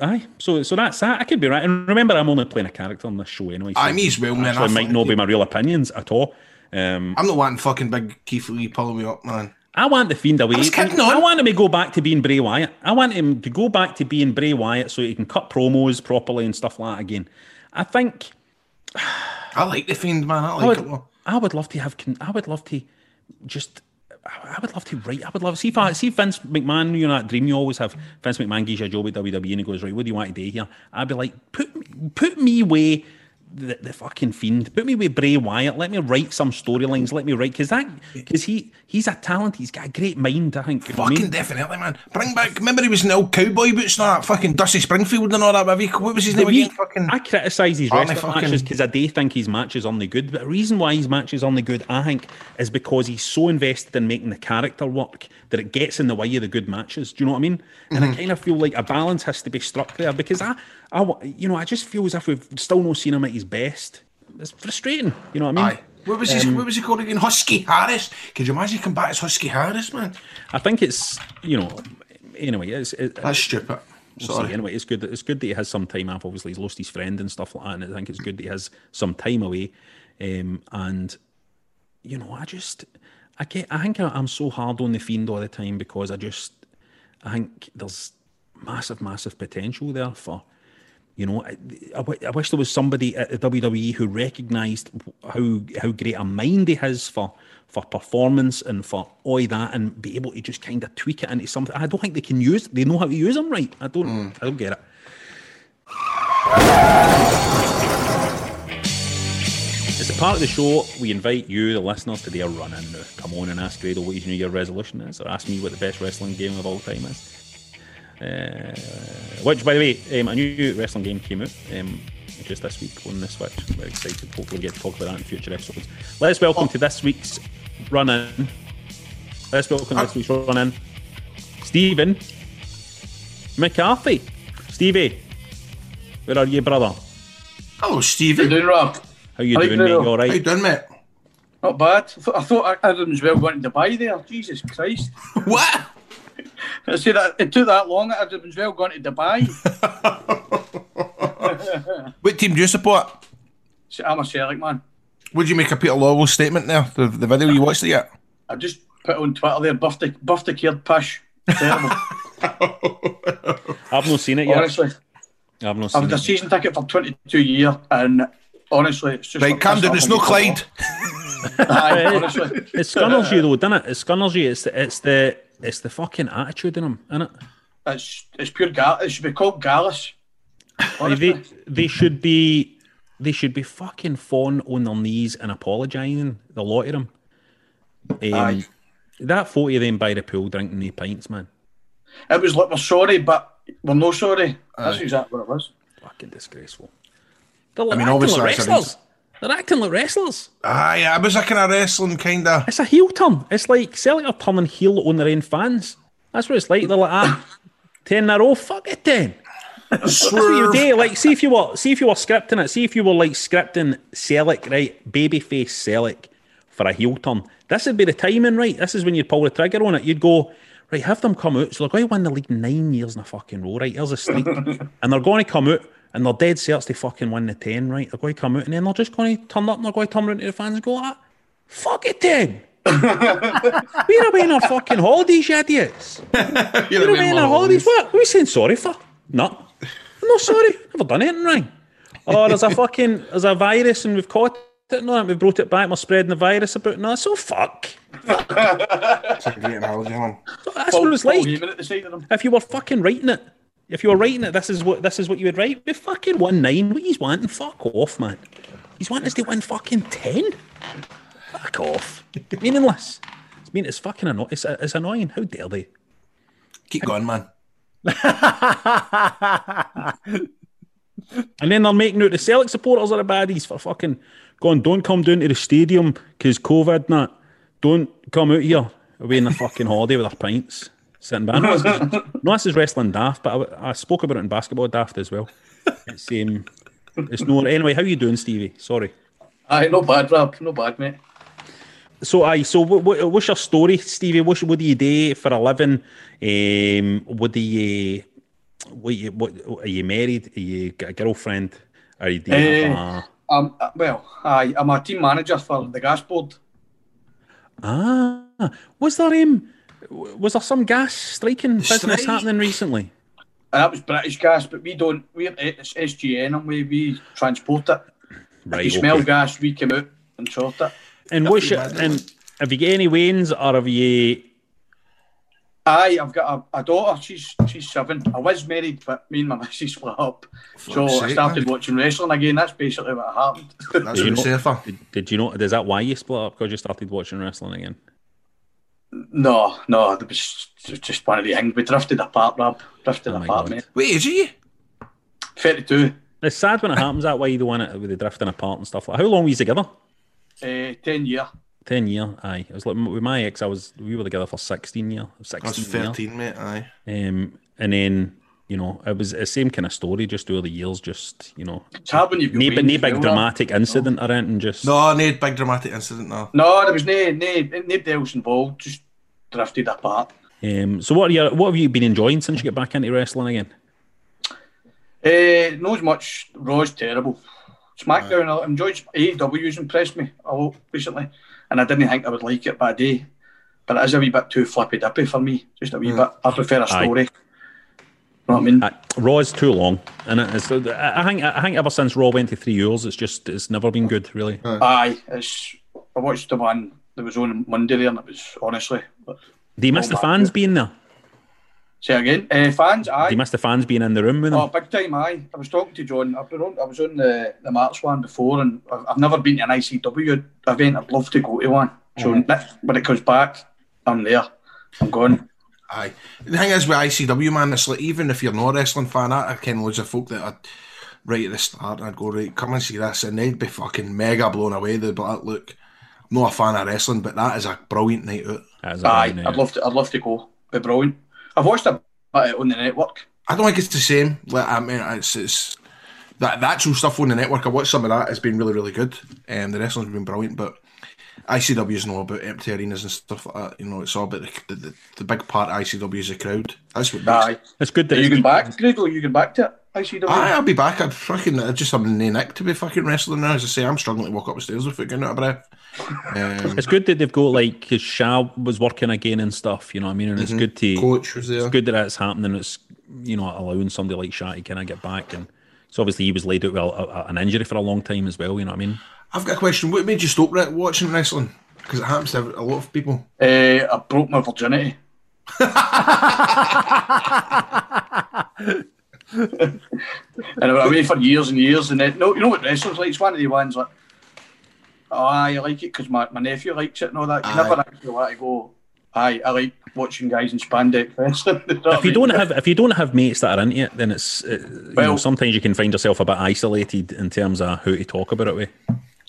aye. So so that's that. I could be right. And remember, I'm only playing a character on this show anyway. So Aye, me as well, man. Actually, I might not be my real opinions at all. Um, I'm not wanting fucking big Keith Lee pulling me up, man. I want the Fiend away. I on. want him to go back to being Bray Wyatt. I want him to go back to being Bray Wyatt so he can cut promos properly and stuff like that again. I think I like the Fiend, man. I I like would, it. I would love to have. I would love to just. I would love to write. I would love see if I, see Vince McMahon. You know that dream you always have. Vince McMahon gives you a job at WWE and he goes right. What do you want to do here? I'd be like, put put me away. The, the fucking fiend. Put me with Bray Wyatt. Let me write some storylines. Let me write because that because he he's a talent. He's got a great mind. I think. What I Fucking mean? definitely, man. Bring back. Remember he was in the old cowboy boots and that fucking Dusty Springfield and all that. Maybe what was his name But me, again? Fucking. I criticise his wrestling fucking- matches because I do think his matches aren't good. But the reason why his matches aren't good, I think, is because he's so invested in making the character work that it gets in the way of the good matches. Do you know what I mean? And Mm-hmm. I kind of feel like a balance has to be struck there because I, I, you know, I just feel as if we've still not seen him at his best. It's frustrating. You know what I mean? Aye. What was his? Um, what was he called again? Husky Harris. Could you imagine he come back as Husky Harris, man? I think it's you know. Anyway, it's it, That's stupid. We'll see. Sorry. Anyway, it's good. That, it's good that he has some time off. Obviously, he's lost his friend and stuff like that, and I think it's good that he has some time away. Um, and you know, I just, I get, I think I, I'm so hard on the fiend all the time because I just, I think there's massive, massive potential there for. You know, I, I I wish there was somebody at the WWE who recognised how how great a mind he has for for performance and for all that, and be able to just kind of tweak it into something. I don't think they can use. They know how to use them right. I don't. Mm. I don't get it. As a part of the show, we invite you, the listeners, to do a run in. Come on and ask Grado what his New Year resolution is, or ask me what the best wrestling game of all time is. Uh, which, by the way, um, a new wrestling game came out um, just this week on the Switch. We're excited. Hopefully, we'll get to talk about that in future episodes. Let's welcome to this week's run in. Let's welcome to this week's run in. Stephen McCarthy. Stevie, where are you, brother? Hello, Stevie. Doing Rab. How you Hi, doing, mate? Grado. You all How you doing, mate? Not bad. I thought, I thought Adam's well going to Dubai there. Jesus Christ. What? I said that it took that long. Adam's well going to Dubai. What team do you support? So I'm a Celtic man. Would you make a Peter Lawwell statement there? The, the video you watched it yet? I just put on Twitter there, birthday, birthday cared pish. Terrible. I've not seen it yet. honestly, I've not Seen I've seen had a season ticket for 22 years, and honestly, it's just Right, a calm piss down. off It's no Clyde. football. Aye, honestly. It scunners you though, doesn't it? It scunners you. It's the, it's the it's the fucking attitude in them, isn't it? It's, it's pure gal. It should be called Gallus. They they should be they should be fucking falling on their knees and apologising. The lot of them. Um, Aye. that photo of them by the pool drinking the pints, man. It was like we're sorry, but we're no sorry. That's exactly what it was. Fucking disgraceful. They're I mean, acting obviously like that's a wrestlers. They're acting like wrestlers. Aye, I was a kind of wrestling kind of. It's a heel turn. It's like Celtic are turning heel on their own fans. That's what it's like. They're like, ah, 10 in a row, fuck it then. That's what you do. Like, see if you were, see if you were scripting it. See if you were like scripting Celtic, right? Babyface Celtic for a heel turn. This would be the timing, right? This is when you'd pull the trigger on it. You'd go, right, have them come out. So they're going to win the league nine years in a fucking row, right? Here's a streak. and they're going to come out and they're dead certs to fucking win the 10, right? They're going to come out and then they're just going to turn up and they're going to turn around to the fans and go, ah, fuck it then. We're away on our fucking holidays, you idiots. We're away on our holidays. What? What are we saying sorry for? No. I'm not sorry. Never done anything wrong. Oh, there's a fucking, there's a virus and we've caught it. No, we brought it back. We're spreading the virus about. No, so fuck. It's a great analogy, man. That's Paul- what it's Paul like. Heyman at the side. If you were fucking writing it, if you were writing it, this is what this is what you would write. We fucking won nine. What he's wanting? Fuck off, man. He's wanting us to win fucking ten. Fuck off. Meaningless. It's mean it's fucking annoying. It's, it's annoying. How dare they? Keep going, man. And then they're making out the Celtic supporters are the baddies for fucking going, don't come down to the stadium because COVID and that. Don't come out here away in the fucking holiday with our pints. Sitting back. No, this is, no, this is wrestling daft, but I, I spoke about it in basketball daft as well. It's um, it's no. Anyway, how you doing, Stevie? Sorry. Aye, no bad, Rab. No bad, mate. So, I so what, what, what's your story, Stevie? What, what do you do for a living? Um, what do you, what you, what are you married? Are you got a girlfriend? Are you do you Eh, have a, Um, uh, well, aye, I'm a team manager for the gas board. Ah, was there um, was there some gas striking business Strike? happening recently? And that was British gas, but we don't. We're it's SGN and we we transport it. Right. If you smell gas, we come out and sort it. And what's your, and have you got any wains or have you? Aye, I've got a, a daughter. She's she's seven. I was married, but me and my missus split up. so Fuck's I started man. watching wrestling again. That's basically what happened. That's you what know- you say for. Did, did you know? Is that why you split up? Because you started watching wrestling again? No, no, it was just one of the things. We drifted apart, Rab. Drifted Oh apart, God. mate. Wait, is he? Thirty-two. It's sad when it happens that way. You don't want it with the drifting apart and stuff. Like, how long were you together? Uh, ten year. Ten year. Aye, it was like with my ex. I was we were together for sixteen year. I was Sixteen year. 13, mate. Aye. Um, and then you know it was the same kind of story. Just over the years, just you know, It's hard when you've got no, no big well, dramatic incident or anything. Just No, no big dramatic incident, no. No, there was no, no, nobody else involved. Just drifted apart. Um, so what are you, what have you been enjoying since you get back into wrestling again? Uh, not as much. Raw's terrible. SmackDown, I enjoyed AEW's impressed me a lot recently, and I didn't think I would like it, by day. But it is a wee bit too flippy dippy for me. Just a wee bit. I prefer a story. You know what I mean? Uh, Raw's too long, and it's, I I think I think ever since Raw went to three years, it's just it's never been good, really. Aye, it's. I watched the one that was on Monday there, and it was honestly. But, Do you miss Oh, the fans being there? say again, uh, fans, aye. Do you miss the fans being in the room with them? Oh, big time! Aye, I was talking to John. I've been on. I was on the the March one before, and I've, I've never been to an ICW event. I'd love to go to one. So that- when it comes back, I'm there. I'm gone. Aye. The thing is with ICW, man, it's like even if you're not a wrestling fan, I, I ken loads of folk that are right at the start and I'd go, right, come and see this, and they'd be fucking mega blown away. They'd be like, look, I'm not a fan of wrestling, but that is a brilliant night out. As a Aye, man, I'd love to. I'd love to go. Be brilliant. I've watched a bit on the network. I don't think it's the same. Like, I mean, it's, it's that the actual stuff on the network. I watched some of that. It's been really, really good. And the wrestling's been brilliant, but ICW is not about empty arenas and stuff like that. You know, it's all about the, the, the big part of ICW is the crowd. That's what makes Aye. It's good that Are you it's- going back, Grado? You going back to it? ICW? Aye, I'll be back. I'd fucking I just I'm no neck to be fucking wrestling now. As I say, I'm struggling to walk up the stairs without getting out of breath. Um, It's good that they've got like because Shah was working again and stuff. You know what I mean? And it's Mhm. good to Coach was there. It's good that that's happening. It's you know allowing somebody like Shah to kind of get back and so obviously he was laid out with a, a, an injury for a long time as well. You know what I mean? I've got a question. What made you stop re- watching wrestling? Because it happens to a lot of people. Uh, I broke my virginity. and I went away for years and years, and then no, you know what wrestling's like? It's one of the ones like, oh, I like it because my, my nephew likes it and all that. You Aye. never actually want to go. Aye, I like watching guys in spandex wrestling. You know what If you don't have if you don't have mates that are into it, then it's uh, you know Well- sometimes you can find yourself a bit isolated in terms of who to talk about it with.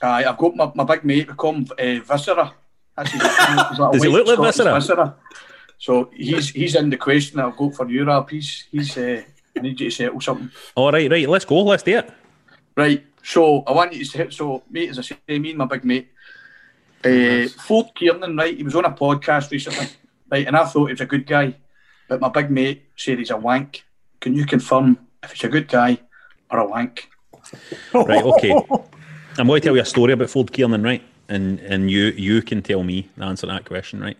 Aye, I've got my, my big mate, we call him uh, Viscera. That's his nickname. He's like a Does he look like Scottish Viscera? So he's he's in the question that I've got for you, Rab. He's, he's uh, I need you to settle something. All right, right, let's go, let's do it. Right, so I want you to say, so mate, as I say, me and my big mate, uh, Ford Kiernan, right, he was on a podcast recently, right, and I thought he was a good guy, but my big mate said he's a wank. Can you confirm if he's a good guy or a wank? Right, okay. I'm going to tell you a story about Ford Kiernan, right? And and you you can tell me the answer to that question, right?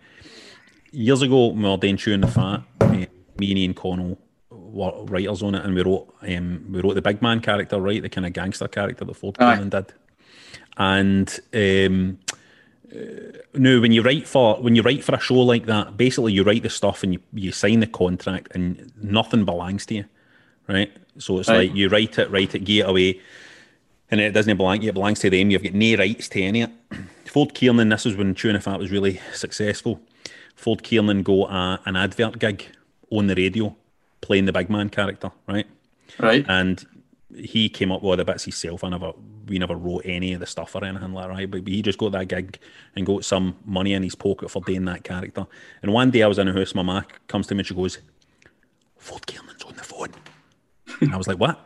Years ago, we were doing Chewing the Fat, eh, me and Iain Connell were writers on it, and we wrote um, we wrote the big man character, right? The kind of gangster character that Ford Aye. Kiernan did. And um, uh, no, when you write for when you write for a show like that, basically you write the stuff and you, you sign the contract, and nothing belongs to you, right? So it's like you write it, write it, get it away, and it doesn't belong it belongs to them. You've got no rights to any of it. Ford Kiernan, this was when Tuna Fat was really successful. Ford Kiernan got a, an advert gig on the radio playing the big man character, right? Right. And he came up with all the bits himself. I never, we never wrote any of the stuff or anything like that, right? But he just got that gig and got some money in his pocket for doing that character. And one day I was in a house, my ma comes to me and she goes, Ford Kiernan's on the phone. and I was like, what?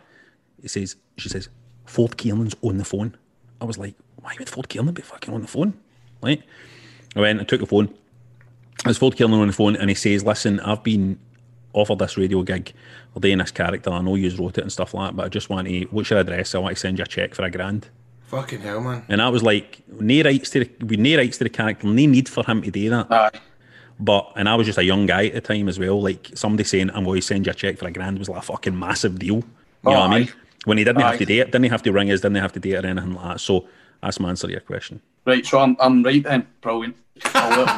He says, she says, Ford Kiernan's on the phone. I was like, why would Ford Kiernan be fucking on the phone? Right? I went I took the phone. I was Ford Kiernan on the phone and he says, listen, I've been offered this radio gig for doing this character. I know you wrote it and stuff like that, but I just want to, what's your address? I want to send you a check for a grand. Fucking hell, man. And I was like, no rights to the, with no rights to the character, no need for him to do that. Aye. But and I was just a young guy at the time as well. Like somebody saying I'm going to send you a check for a grand was like a fucking massive deal. You know Oh, what I mean? Aye. When he didn't Aye. have to date, it, didn't he have to ring us, didn't he have to date it or anything like that. So that's my answer to your question. Right, so I'm, I'm right then. Brilliant. I'll let him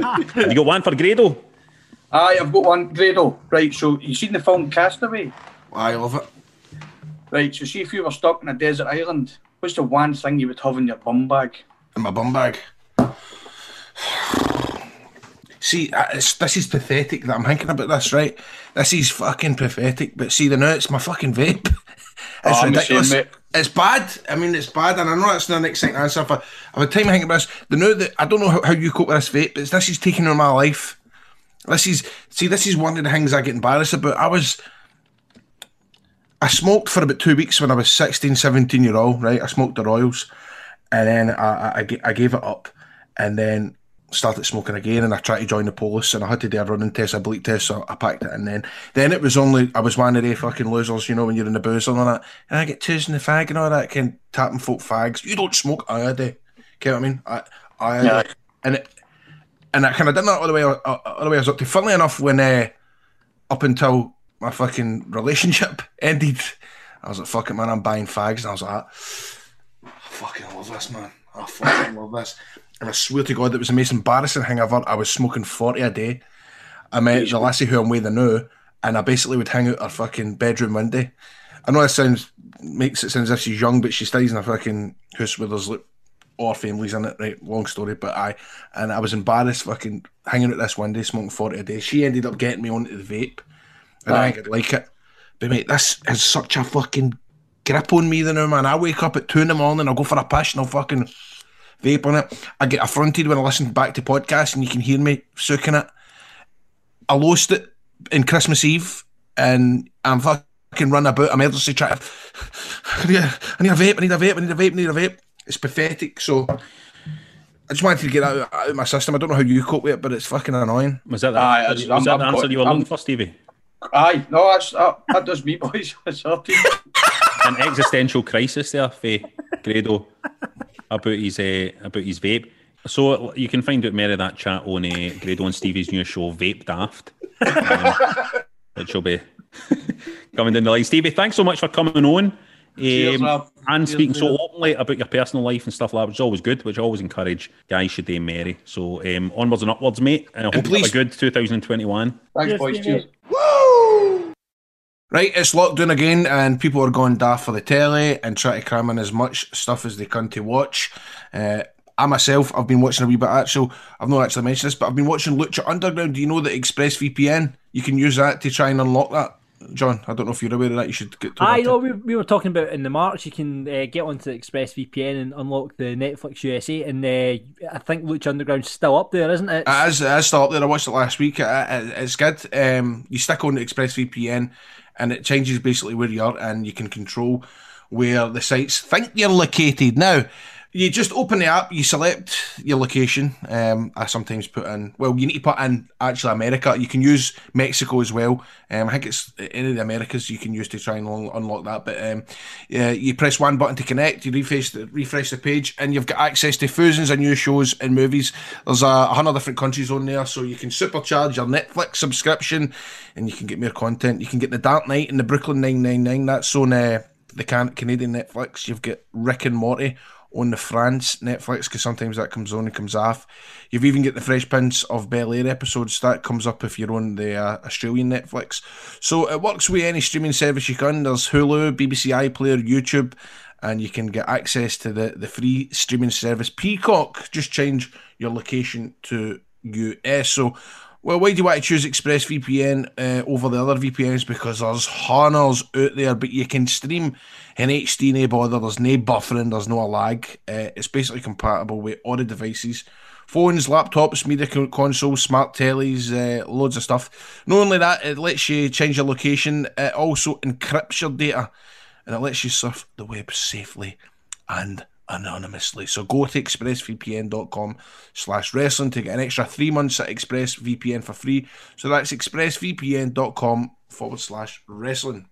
know. Have you got one for Grado? Aye, I've got one. Grado. Right, so you seen the film Castaway? I love it. Right, so see if you were stuck in a desert island, what's the one thing you would have in your bum bag? In my bum bag. See, uh, it's, this is pathetic that I'm thinking about this, right? This is fucking pathetic. But see, the now it's my fucking vape. It's Oh, ridiculous. mate. it's bad. I mean, it's bad, and I know that's not an exciting answer. For I've had time thinking about this. The now that I don't know how, how you cope with this vape, but this is taking on my life. This is see, this is one of the things I get embarrassed about. I was. I smoked for about two weeks when I was 16, 17 year old, right? I smoked the Royals and then I, I, I I gave it up and then started smoking again and I tried to join the police and I had to do a running test, a bleep test, so I packed it and then then it was only, I was one of the fucking losers, you know, when you're in the booze and all that. And I get twos in the fag and all that, can tapping folk fags. You don't smoke, I do. Get what I mean? I, I, Yeah. and it, and I kind of did that all the way, all, all the way I was up to. Funnily enough, when uh, up until my fucking relationship ended, I was like, "Fuck it, man! I'm buying fags," and I was like, "I fucking love this, man! I fucking love this." And I swear to God, it was the most embarrassing thing ever. I was smoking forty a day. I met the lassie who I'm with now, and I basically would hang out her fucking bedroom window. I know that sounds makes it sound as if she's young, but she stays in a fucking house where there's like all families in it, right? Long story, but I and I was embarrassed fucking hanging out this window, smoking 40 a day. She ended up getting me onto the vape. And I think I'd like it. But mate, this has such a fucking grip on me the now, man. I wake up at two in the morning, I'll go for a piss and I'll fucking vape on it. I get affronted when I listen back to podcasts and you can hear me soaking it. I lost it in Christmas Eve and I'm fucking running about emergency trying to I need, a, I need a vape, I need a vape, I need a vape, I need a vape. It's pathetic. So I just wanted to get out, out of my system. I don't know how you cope with it, but it's fucking annoying. Was that, the, Aye, was, I'm- that I'm the answer quite- you were I'm- looking for, Stevie? Aye, no, that's that, that does me, boys. An existential crisis there for Grado about his uh, about his vape. So you can find out more of that chat on uh, Grado and Stevie's new show, Vape Daft, um, which will be coming down the line. Stevie, thanks so much for coming on. Um, Rab. and Cheers, speaking so Rab. openly about your personal life and stuff like that, which is always good, which I always encourage guys should do merry. So um, onwards and upwards, mate. And I hope you have a good 2021. Thanks, Cheers, boys. Stevie. Cheers. Right, it's lockdown again, and people are going daft for the telly and trying to cram in as much stuff as they can to watch. Uh, I myself, I've been watching a wee bit actual. I've not actually mentioned this, but I've been watching Lucha Underground. Do you know that ExpressVPN? You can use that to try and unlock that. John, I don't know if you're aware of that. You should get. told I know we, we were talking about in the March. You can uh, get onto ExpressVPN and unlock the Netflix USA, and uh, I think Lucha Underground's still up there, isn't it? It is, it is still up there. I watched it last week. It, it, it's good. Um, you stick on to ExpressVPN and it changes basically where you are and you can control where the sites think you're located. Now, you just open the app, you select your location. Um, I sometimes put in, well, you need to put in actually America. You can use Mexico as well. Um, I think it's any of the Americas you can use to try and un- unlock that. But um, yeah, you press one button to connect, you refresh the, refresh the page, and you've got access to thousands of new shows and movies. There's a hundred different countries on there, so you can supercharge your Netflix subscription, and you can get more content. You can get the Dark Knight and the Brooklyn Nine Nine Nine. That's on uh, the can- Canadian Netflix. You've got Rick and Morty on the France Netflix because sometimes that comes on and comes off. You've even got the Fresh Prince of Bel Air episodes that comes up if you're on the uh, Australian Netflix. So it works with any streaming service you can. There's Hulu, BBC iPlayer, YouTube, and you can get access to the, the free streaming service Peacock. Just change your location to US. So well, why do you want to choose ExpressVPN uh, over the other VPNs? Because there's hundreds out there, but you can stream in HD, no bother. There's no buffering, there's no lag. Uh, it's basically compatible with all the devices phones, laptops, media co- consoles, smart tellies, uh, loads of stuff. Not only that, it lets you change your location, it also encrypts your data and it lets you surf the web safely and anonymously. So go to expressvpn.com slash wrestling to get an extra three months at ExpressVPN for free. So that's expressvpn.com forward slash wrestling.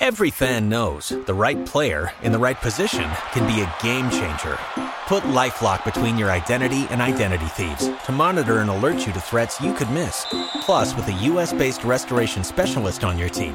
Every fan knows the right player in the right position can be a game changer. Put LifeLock between your identity and identity thieves to monitor and alert you to threats you could miss. Plus, with a US-based restoration specialist on your team,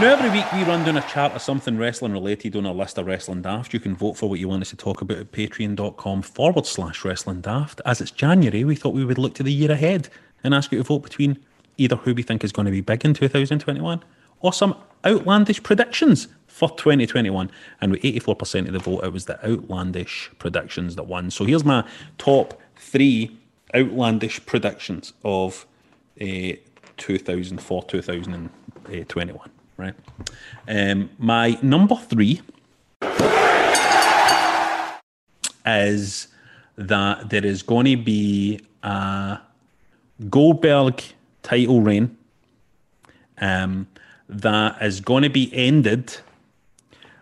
Now, every week we run down a chart of something wrestling related on our list of Wrestling Daft. You can vote for what you want us to talk about at patreon.com forward slash Wrestling Daft. As it's January, we thought we would look to the year ahead and ask you to vote between either who we think is going to be big in 2021 or some outlandish predictions for 2021. And with 84% of the vote, it was the outlandish predictions that won. So here's my top three outlandish predictions of uh, 2004 2021 right um, my number three is that there is going to be a Goldberg title reign um, that is going to be ended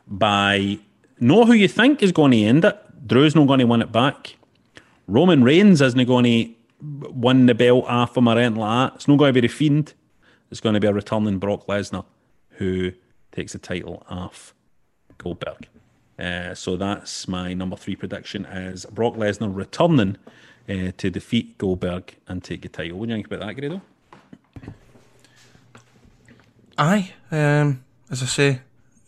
by know who you think is going to end it. Drew's not going to win it back. Roman Reigns isn't going to win the belt after or anything like that. It's not going to be the Fiend. It's going to be a returning Brock Lesnar who takes the title off Goldberg. Uh, so that's my number three prediction: is Brock Lesnar returning uh, to defeat Goldberg and take the title. What do you think about that, Grado? Aye, um, as I say,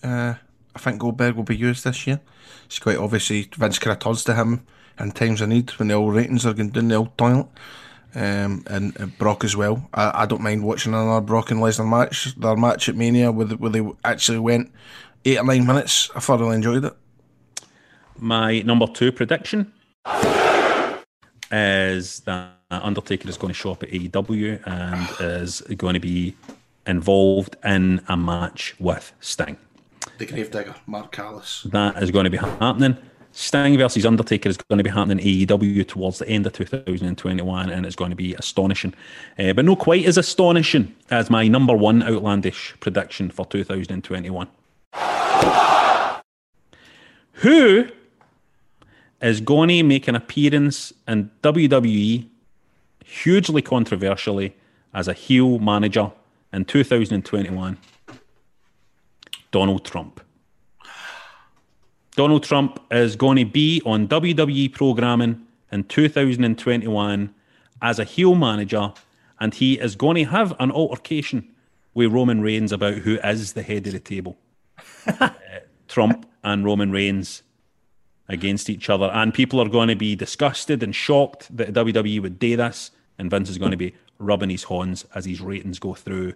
uh, I think Goldberg will be used this year. It's quite obviously Vince kind of turns to him in times of need when the old ratings are going down the old toilet. Um, and, and Brock as well. I, I don't mind watching another Brock and Lesnar match. Their match at Mania where they, where they actually went eight or nine minutes. I thoroughly enjoyed it. My number two prediction is that Undertaker is going to show up at AEW and is going to be involved in a match with Sting. The Gravedigger, Mark Calaway. That is going to be happening. Sting versus Undertaker is going to be happening in AEW towards the end of 2021, and it's going to be astonishing. Uh, but not quite as astonishing as my number one outlandish prediction for 2021. Who is going to make an appearance in WWE hugely controversially as a heel manager in 2021? Donald Trump. Donald Trump is going to be on WWE programming in 2021 as a heel manager, and he is going to have an altercation with Roman Reigns about who is the head of the table. uh, Trump and Roman Reigns against each other, and people are going to be disgusted and shocked that WWE would do this, and Vince is going to be rubbing his horns as his ratings go through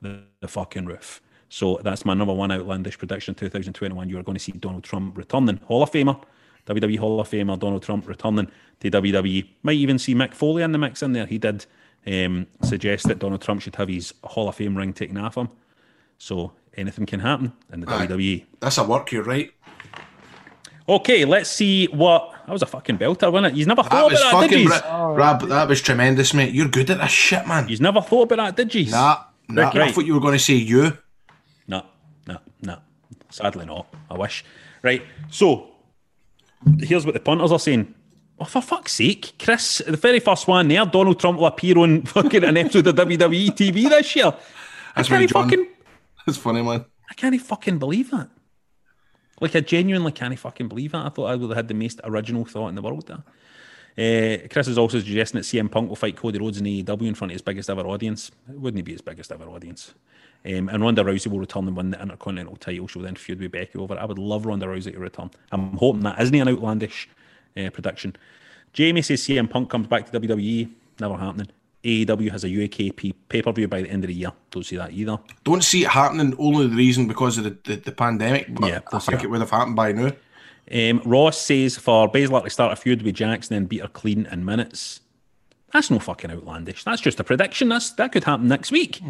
the, the fucking roof. So that's my number one outlandish prediction 2021. You are going to see Donald Trump returning, Hall of Famer, WWE Hall of Famer, Donald Trump returning to WWE. Might even see Mick Foley in the mix in there. He did um, suggest that Donald Trump should have his Hall of Fame ring taken off him. So anything can happen in the Aye. WWE. That's a work, you're right. Okay, let's see what. That was a fucking belter, wasn't it? You've never That thought about that, did fucking you? br- Rab, that was tremendous, mate. You're good at this shit, man. You've never thought about that, did you? Nah, nah. Right. I thought you were going to say you. Sadly not. I wish. Right. So here's what the punters are saying. Oh, for fuck's sake, Chris, the very first one there, Donald Trump will appear on fucking an episode of WWE TV this year. That's I really can't fucking That's funny, man. I can't even fucking believe that. Like I genuinely can't fucking believe that. I thought I would have had the most original thought in the world there. Uh, Chris is also suggesting that CM Punk will fight Cody Rhodes in the AEW in front of his biggest ever audience. It wouldn't he be his biggest ever audience. Um, and Ronda Rousey will return and win the Intercontinental title. She'll then feud with Becky over. it. I would love Ronda Rousey to return. I'm hoping that isn't an outlandish uh, prediction. Jamie says CM Punk comes back to WWE. Never happening. AEW has a UK pay per view by the end of the year. Don't see that either. Don't see it happening only the reason because of the, the, the pandemic. But Yeah, I think that. it would have happened by now. Um, Ross says for Baszler to start a feud with Jax and then beat her clean in minutes. That's no fucking outlandish. That's just a prediction. That's that could happen next week.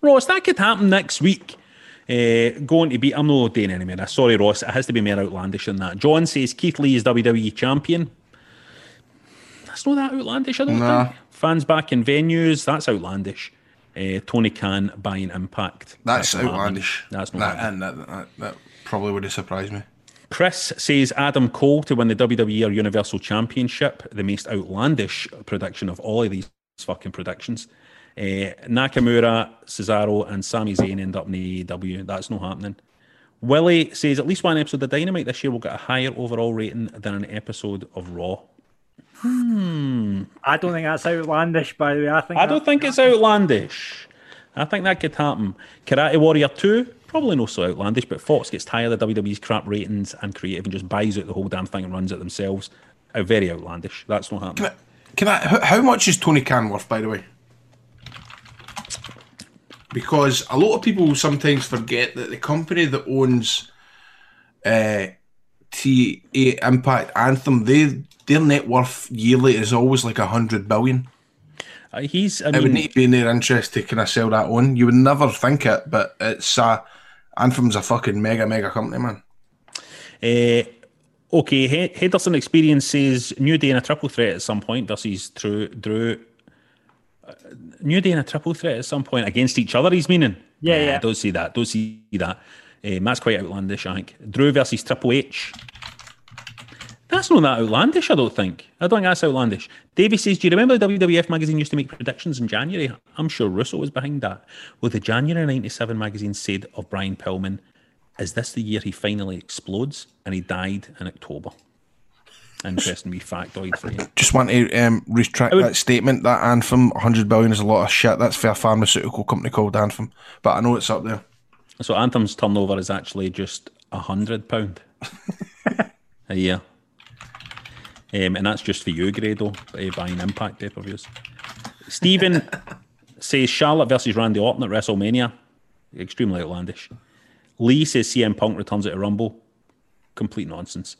Ross, that could happen next week. Uh, going to be, I'm not doing any more. Sorry, Ross. It has to be more outlandish than that. John says Keith Lee is WWE champion. That's not that outlandish. I don't Nah. think. Fans back in venues. That's outlandish. Uh, Tony Khan buying Impact. That's, outlandish. That's not that, that, that probably would have surprised me. Chris says Adam Cole to win the WWE or Universal Championship, the most outlandish prediction of all of these fucking predictions. Uh, Nakamura, Cesaro, and Sami Zayn end up in the AEW. That's not happening. Willie says at least one episode of Dynamite this year will get a higher overall rating than an episode of Raw. Hmm. I don't think that's outlandish, by the way. I think I don't think it's outlandish. I think that could happen. Karate Warrior 2, probably not so outlandish, but Fox gets tired of WWE's crap ratings and creative and just buys out the whole damn thing and runs it themselves. Uh, very outlandish. That's not happening. Can I? How, how much is Tony Khan worth, by the way? Because a lot of people sometimes forget that the company that owns uh, TA Impact Anthem, they their net worth yearly is always like a hundred billion. Uh, he's, I it would mean, need to be in their interest to kind of sell that on. You would never think it, but it's uh, Anthem's a fucking mega mega company, man. Uh, okay, He- Henderson Experience says New Day in a triple threat at some point versus Drew. Drew uh, New Day in a triple threat at some point against each other. He's meaning. Yeah, Nah, yeah. Don't see that. Don't see that. Um, that's quite outlandish. I think Drew versus Triple H. That's not that outlandish. I don't think. I don't think that's outlandish. Davey says, "Do you remember the WWF magazine used to make predictions in January? I'm sure Russo was behind that. Well, the January '97 magazine said of Brian Pillman, "Is this the year he finally explodes?" And he died in October. Interesting wee factoid for you. Just want to um, retract would- that statement. That Anthem, 100 billion is a lot of shit. That's for a pharmaceutical company called Anthem. But I know it's up there. So Anthem's turnover is actually just a hundred pound a year, um, and that's just for you, Grado, uh, buying Impact pay per views. Stephen says Charlotte versus Randy Orton at WrestleMania, extremely outlandish. Lee says CM Punk returns at a Rumble, complete nonsense.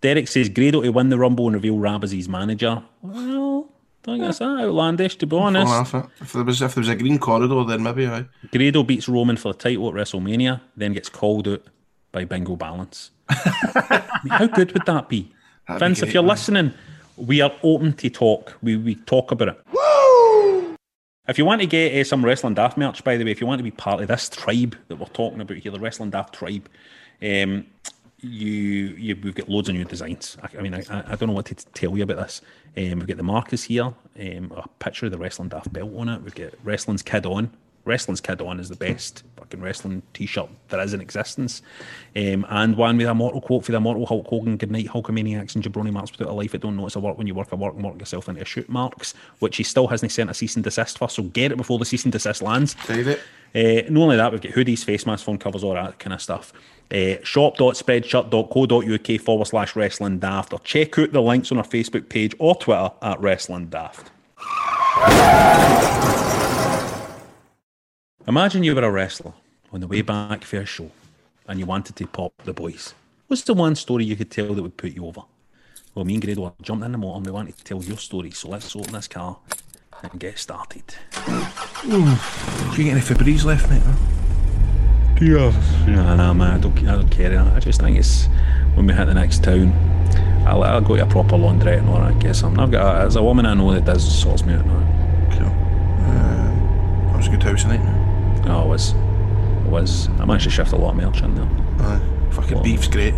Derek says Grado to win the Rumble and reveal Rab as his manager. Well, don't that's that outlandish, to be honest. Eh? If there was if there was a green corridor, then maybe I. Grado beats Roman for the title at WrestleMania, then gets called out by Bingo Balance. I mean, how good would that be? That'd Vince, great, if you're man. listening, we are open to talk. We, we talk about it. If you want to get uh, some Wrestling Daft merch, by the way, if you want to be part of this tribe that we're talking about here, the Wrestling Daft tribe, um, you, you we've got loads of new designs. I, I mean, I, I don't know what to t- tell you about this. Um, we've got the Marcus here, um, a picture of the Wrestling Daft belt on it. We've got Wrestling's Kid On. Wrestling's Kid On is the best fucking wrestling t-shirt there is in existence. Um, and one with a mortal quote for the immortal Hulk Hogan, Good night Hulkamaniacs and Jabroni Marks without a life. It don't know it's a work when you work a work and work yourself into a shoot marks, which he still hasn't sent a cease and desist for. So get it before the cease and desist lands. Save it. Uh, not only that, we've got hoodies, face masks, phone covers, all that kind of stuff. Uh, shop.spreadshirt.co.uk forward slash wrestling daft or check out the links on our Facebook page or Twitter at wrestling daft. Imagine you were a wrestler on the way back for a show and you wanted to pop the boys. What's the one story you could tell that would put you over? Well, me and Grado jumped in the motor and we wanted to tell your story, so let's open this car and get started. Do you get any Febreze left, mate? Yeah. No, no, man, I don't, I don't care. I just think it's when we hit the next town, I'll, I'll go to a proper laundrette and all that, get something. I've got a, there's a woman I know that does sorts me out now. Cool. Um, that was a good house tonight. Oh, it was. It was. I managed to shift a lot of merch in there. Aye. Fucking beef's great.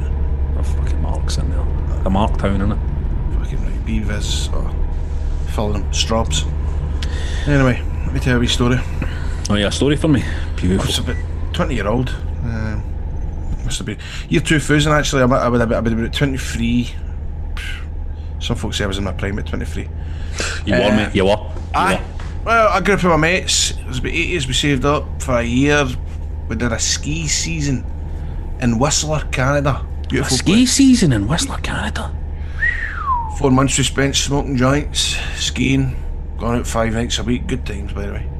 A fucking marks in there. A mark town, innit? Fucking right. Beef is oh, filling them. Strobs. Anyway, let me tell you a wee story. Oh, yeah, a story for me. Beautiful. It's about 20 year old. Um, must have been year 2000 actually. I would, I would have been about 23. Some folks say I was in my prime at 23. You were, Uh, mate. You were. You Aye. were. Well, a group of my mates. It was about 80s. We saved up for a year. We did a ski season in Whistler, Canada. Beautiful A ski place. season in Whistler, Canada. Four months we spent smoking joints, skiing, going out five nights a week. Good times, by the way.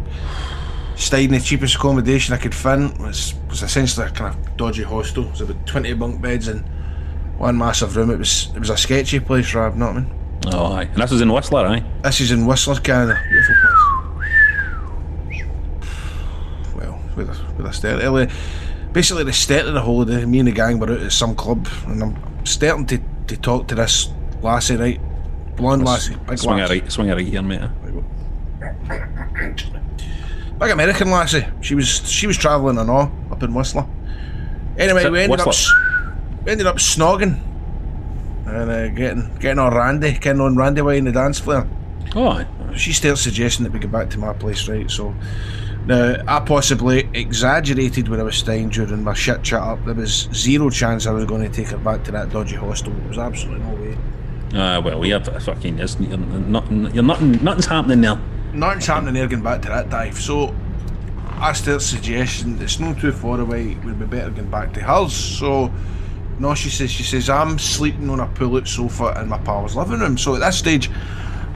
Stayed in the cheapest accommodation I could find. Was was essentially a kind of dodgy hostel. It was about twenty bunk beds in one massive room. It was it was a sketchy place, Rab. Not I mean. Oh, aye. And this was in Whistler, aye? This is in Whistler, Canada. Beautiful place. Well, with a, with a start. Basically, the start of the holiday, me and the gang were out at some club, and I'm starting to, to talk to this lassie, right? Blonde lassie, big Swing lassie. right, swing it right here, mate. Big American lassie. She was she was travelling and all up in Whistler. Anyway, we ended up Whistler. s- we ended up snogging and uh, getting getting all randy, getting on randy way in the dance floor. Oh. She started suggesting that we go back to my place, right? So now I possibly exaggerated when I was staying during my shit chat up. There was zero chance I was going to take her back to that dodgy hostel. There was absolutely no way. Ah, well, we have fucking. You're, nothing, you're nothing, nothing's happening there. Nothing's happening there going back to that dive. So I started suggesting it's not too far away. We'd be better going back to hers. So no, she says she says I'm sleeping on a pull-out sofa in my pal's living room. So at this stage,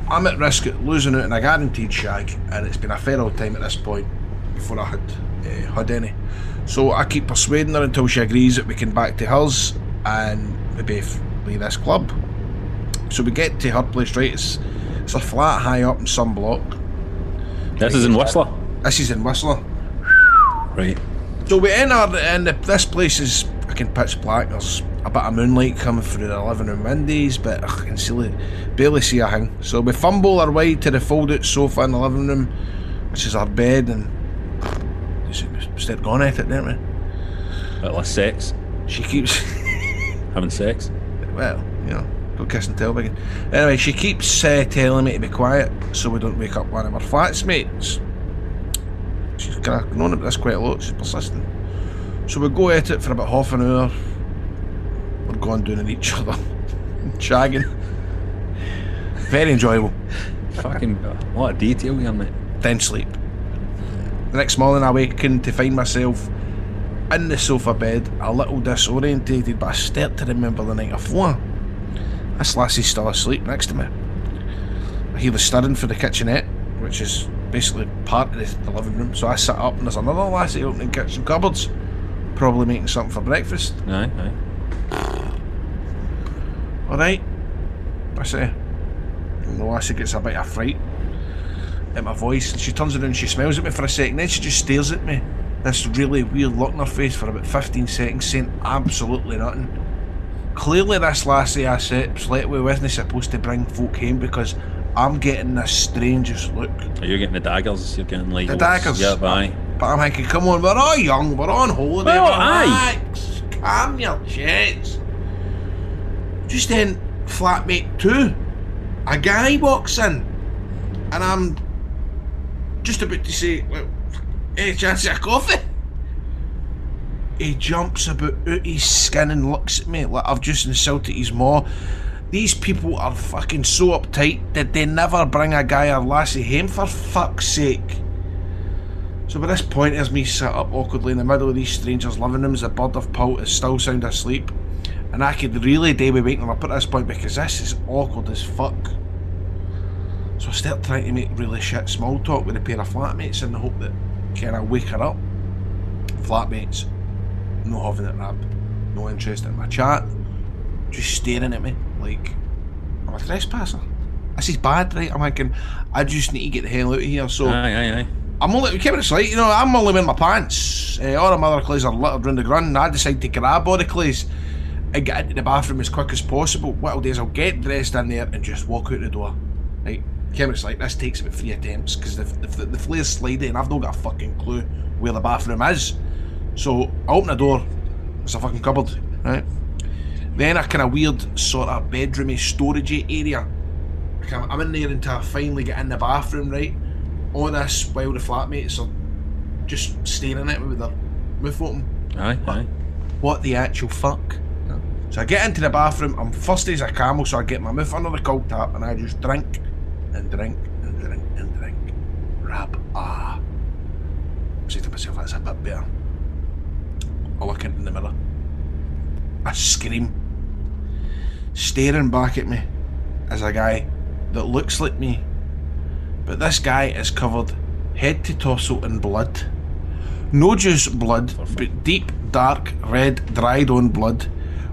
I'm at risk of losing out in a guaranteed shag, and it's been a fair old time at this point before I had uh, had any. So I keep persuading her until she agrees that we can back to hers, and we both leave this club. So we get to her place, right? It's, it's a flat high up in some block. This is in Whistler. This is in Whistler. Right. So we enter, and this place is fucking pitch black. There's a bit of moonlight coming through the living room windows, but I can see, barely see a thing. So we fumble our way to the fold-out sofa in the living room, which is our bed, and just start going at it, didn't we? Bit less sex. She keeps, Having sex. well, you know, go kiss and tell again. Anyway, she keeps uh, telling me to be quiet so we don't wake up one of our flatmates. She's kind of known about this quite a lot. She's persistent. So we go at it for about half an hour. We're going down at each other, shagging. Very enjoyable. Fucking what a lot of detail here, mate. Then sleep. The next morning, I waken to find myself in the sofa bed, a little disorientated, but I start to remember the night before. This lassie's still asleep next to me. I hear the stirring for the kitchenette, which is basically part of the, living room. So I sit up and there's another lassie opening kitchen cupboards, probably making something for breakfast. Aye, aye. Alright, I say. And the lassie gets a bit of fright at my voice and she turns around and she smiles at me for a second, then she just stares at me this really weird look on her face for about 15 seconds, saying absolutely nothing. Clearly, this lassie I set slept with wasn't supposed to bring folk home because I'm getting the strangest look. Are You're getting the daggers. You're getting like The daggers. Yeah, aye. But I'm thinking, come on, we're all young, we're on holiday, Well, aye. relax, calm your jets. Just then, flatmate two, a guy walks in, and I'm just about to say, well, any chance of a coffee? He jumps about out his skin and looks at me like I've just insulted his maw. These people are fucking so uptight. that they never bring a guy or lassie home for fuck's sake? So by this point, there's me sat up awkwardly in the middle of these strangers' living rooms. The bird of Pult is still sound asleep, and I could really do with waking up at this point because this is awkward as fuck. So I start trying to make really shit small talk with a pair of flatmates in the hope that can I wake her up. Flatmates, no having it Rab, no interest in my chat, just staring at me like I'm a trespasser. This is bad, right? I'm thinking I just need to get the hell out of here. So Aye, aye, aye. I'm only keep it slight, you know, I'm only wearing my pants. Uh, all the other clothes are littered round the ground. I decide to grab all the clothes and get into the bathroom as quick as possible. What I'll do is I'll get dressed in there and just walk out the door. Right, camera's like this takes about three attempts because the, the, the flare's sliding and I've not got a fucking clue where the bathroom is. So I open the door, it's a fucking cupboard, right? Then a kind of weird sort of bedroomy storagey area. Like, I'm, I'm in there until I finally get in the bathroom, right? All this while the flatmates are just staring at me with their mouth open. Aye, aye. What the actual fuck? So I get into the bathroom, I'm thirsty as a camel, so I get my mouth under the cold tap and I just drink and drink and drink and drink. Rab ah. Say to myself, that's a bit better. I look in the mirror. I scream. Staring back at me is a guy that looks like me. But this guy is covered head to torso in blood. No just blood, but deep, dark, red, dried on blood,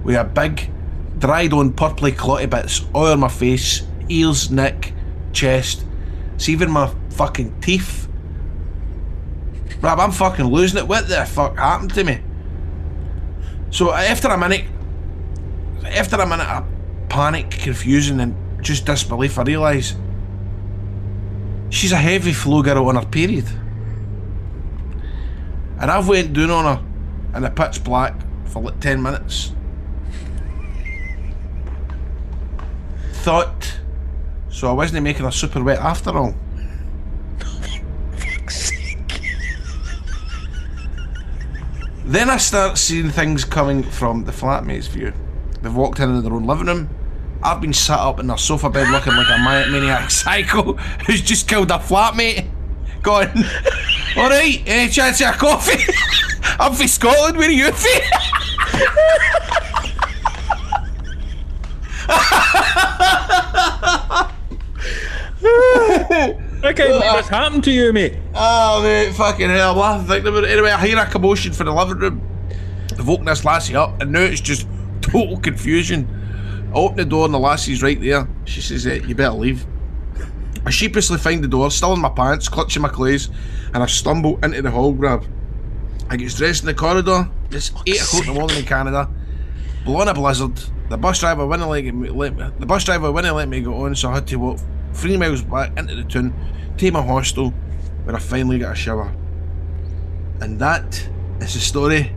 with a big, dried on, purply, clotty bits all over my face, ears, neck, chest. It's even my fucking teeth. Rab, I'm fucking losing it. What the fuck happened to me? So uh, after a minute, after a minute of panic, confusion, and just disbelief, I realise she's a heavy flow girl on her period. And I've went down on her in the pitch black for like 10 minutes. Thought, so I wasn't making her super wet after all. Then I start seeing things coming from the flatmates' view. They've walked into their own living room. I've been sat up in their sofa bed looking like a maniac psycho who's just killed a flatmate. Going, alright, any chance of a coffee? I'm from Scotland, where are you from? I can't believe this happened to you, mate. Oh, mate, fucking hell, I'm laughing thinking about it. Anyway, I hear a commotion from the living room. They've woken this lassie up, and now it's just total confusion. I open the door, and the lassie's right there. She says, eh, You better leave. I sheepishly find the door, still in my pants, clutching my clothes, and I stumble into the hall grab. I get dressed in the corridor. It's 8 o'clock in the morning in Canada. Blowing a blizzard. The bus driver wouldn't let me, let me, the bus driver wouldn't let me go on, so I had to walk three miles back into the town to my hostel, where I finally got a shower. And that is the story,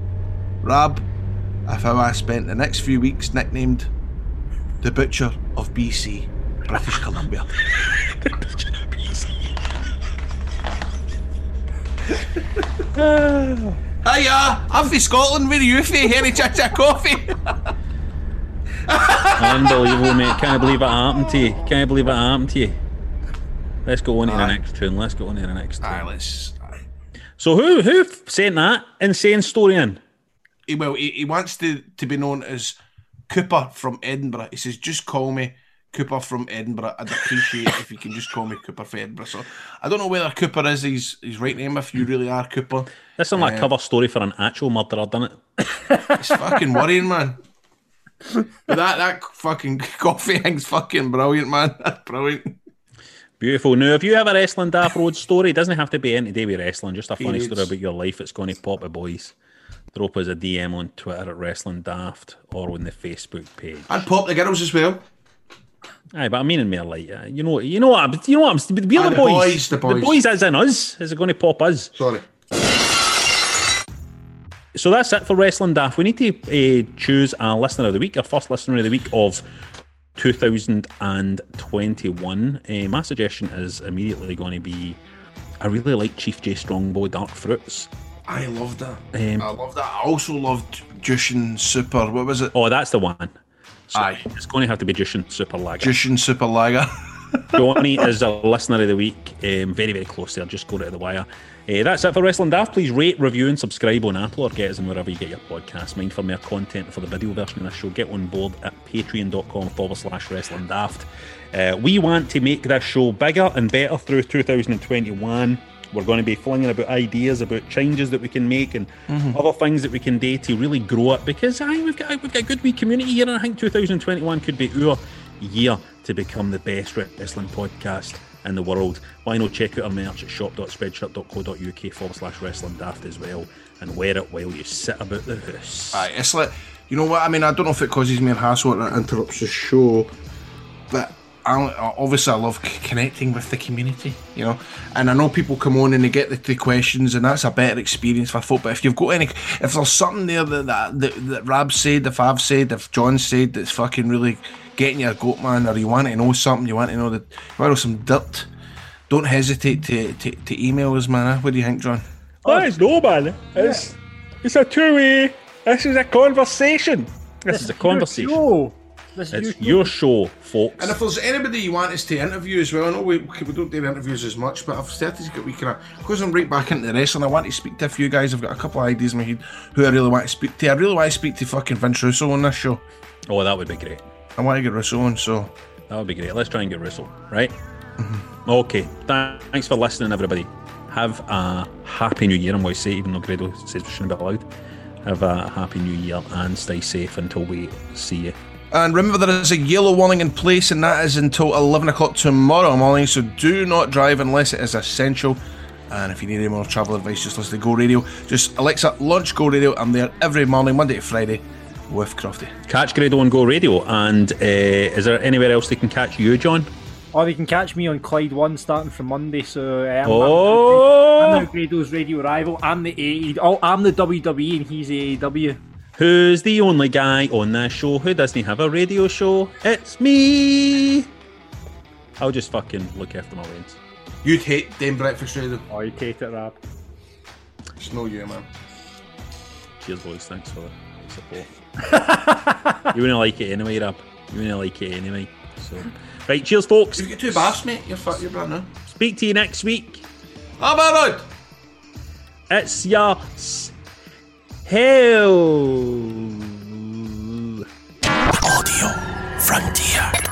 Rab, of how I spent the next few weeks nicknamed the Butcher of BC, British Columbia. Hiya, I'm from Scotland. Where are you from? Henry Chacha Coffee. Unbelievable, mate. Can't believe it happened to you. Can't believe it happened to you. Let's go on to the next tune. Let's go on to the next tune. Aye, let's. So who who sent that insane story in? He, well, he, he wants to, to be known as Cooper from Edinburgh. He says, just call me Cooper from Edinburgh. I'd appreciate if you can just call me Cooper from Edinburgh. So I don't know whether Cooper is his, his right name if you really are Cooper. This is like Uh, a cover story for an actual murderer, doesn't it? It's fucking worrying, man. But that, that fucking coffee thing's fucking brilliant, man. That's brilliant. Beautiful. Now, if you have a wrestling daft road story, it doesn't have to be anything to do with wrestling, just a funny Periods. story about your life. It's going to pop at boys. Drop us a DM on Twitter at Wrestling Daft or on the Facebook page. And pop the girls as well. Aye, but I mean in more like uh, you know, you know what? I'm- You know what? I'm, we're the, the boys. boys, the boys. The boys as in us. Is it going to pop us? Sorry. So that's it for Wrestling Daft. We need to uh, choose a listener of the week, our first listener of the week of 2021. Uh, my suggestion is immediately going to be I really like Chief Jay Strongbow Dark Fruits. I loved that. Um, I loved that. I also loved Jushin Super. What was it? Oh, that's the one. So Aye. It's going to have to be Jushin Super Lager. Jushin Super Lager. Johnny is a listener of the week. Um, very, very close there. Just go right to the wire. Uh, that's it for Wrestling Daft. Please rate, review, and subscribe on Apple or get us in wherever you get your podcast. Mind for more content for the video version of this show, get on board at patreon.com forward slash wrestling daft. Uh, we want to make this show bigger and better through 2021. We're going to be flinging about ideas about changes that we can make and other things that we can do to really grow it because aye, we've got we've got a good wee community here and I think 2021 could be our year to become the best wrestling podcast in the world. Why not check out our merch at shop.spreadshirt.co.uk forward slash wrestling daft as well and wear it while you sit about the house. Aye, it's like, you know what? I mean, I don't know if it causes me a hassle or it interrupts the show, but I, obviously I love connecting with the community, you know. And I know people come on and they get the, the questions, and that's a better experience for folk. But if you've got any, if there's something there that that, that, that Rab said, if I've said, if John said, that's fucking really getting your goat man, or you want to know something, you want to know the, you want to know some dirt, don't hesitate to, to, to email us, man. What do you think, John? Oh, that is no man. It's, it's a two way. This is a conversation. This, is a conversation. Show. This It's your your show, folks. And if there's anybody you want us to interview as well, I know we, we don't do interviews as much, but I've started to get we kind of because I'm right back into the wrestling. I want to speak to a few guys. I've got a couple of ideas in my head who I really want to speak to. I really want to speak to fucking Vince Russo on this show. Oh, that would be great. I want to get Russo on, so That would be great. Let's try and get Russo, right? Mm-hmm. Okay. Thanks for listening, everybody. Have a happy new year. I'm going to say, even though Grado says we shouldn't be allowed. Have a happy new year and stay safe until we see you. And remember, there is a yellow warning in place, and that is until 11 o'clock tomorrow morning. So do not drive unless it is essential. And if you need any more travel advice, just listen to Go Radio. Just Alexa, launch Go Radio. I'm there every morning, Monday to Friday, with Crofty. Catch Grado on Go Radio. And uh, is there anywhere else they can catch you, John? Or they can catch me on Clyde One starting from Monday. So uh, I'm, Oh! I'm now Grado's radio rival. I'm the AE. Oh, I'm the WWE and he's AEW. Who's the only guy on this show who doesn't have a radio show? It's me. I'll just fucking look after my lanes. You'd hate Dame Breakfast Radio. Oh, you'd hate it, Rab. It's no you, man. Cheers, boys. Thanks for the support. you wouldn't like it anyway, Rab. You wouldn't like it anyway. So, right. Cheers, folks. you get got two baths, mate. You're, fat, you're brand new. Speak to you next week. How about it? It's your s- hell. Audio Frontier.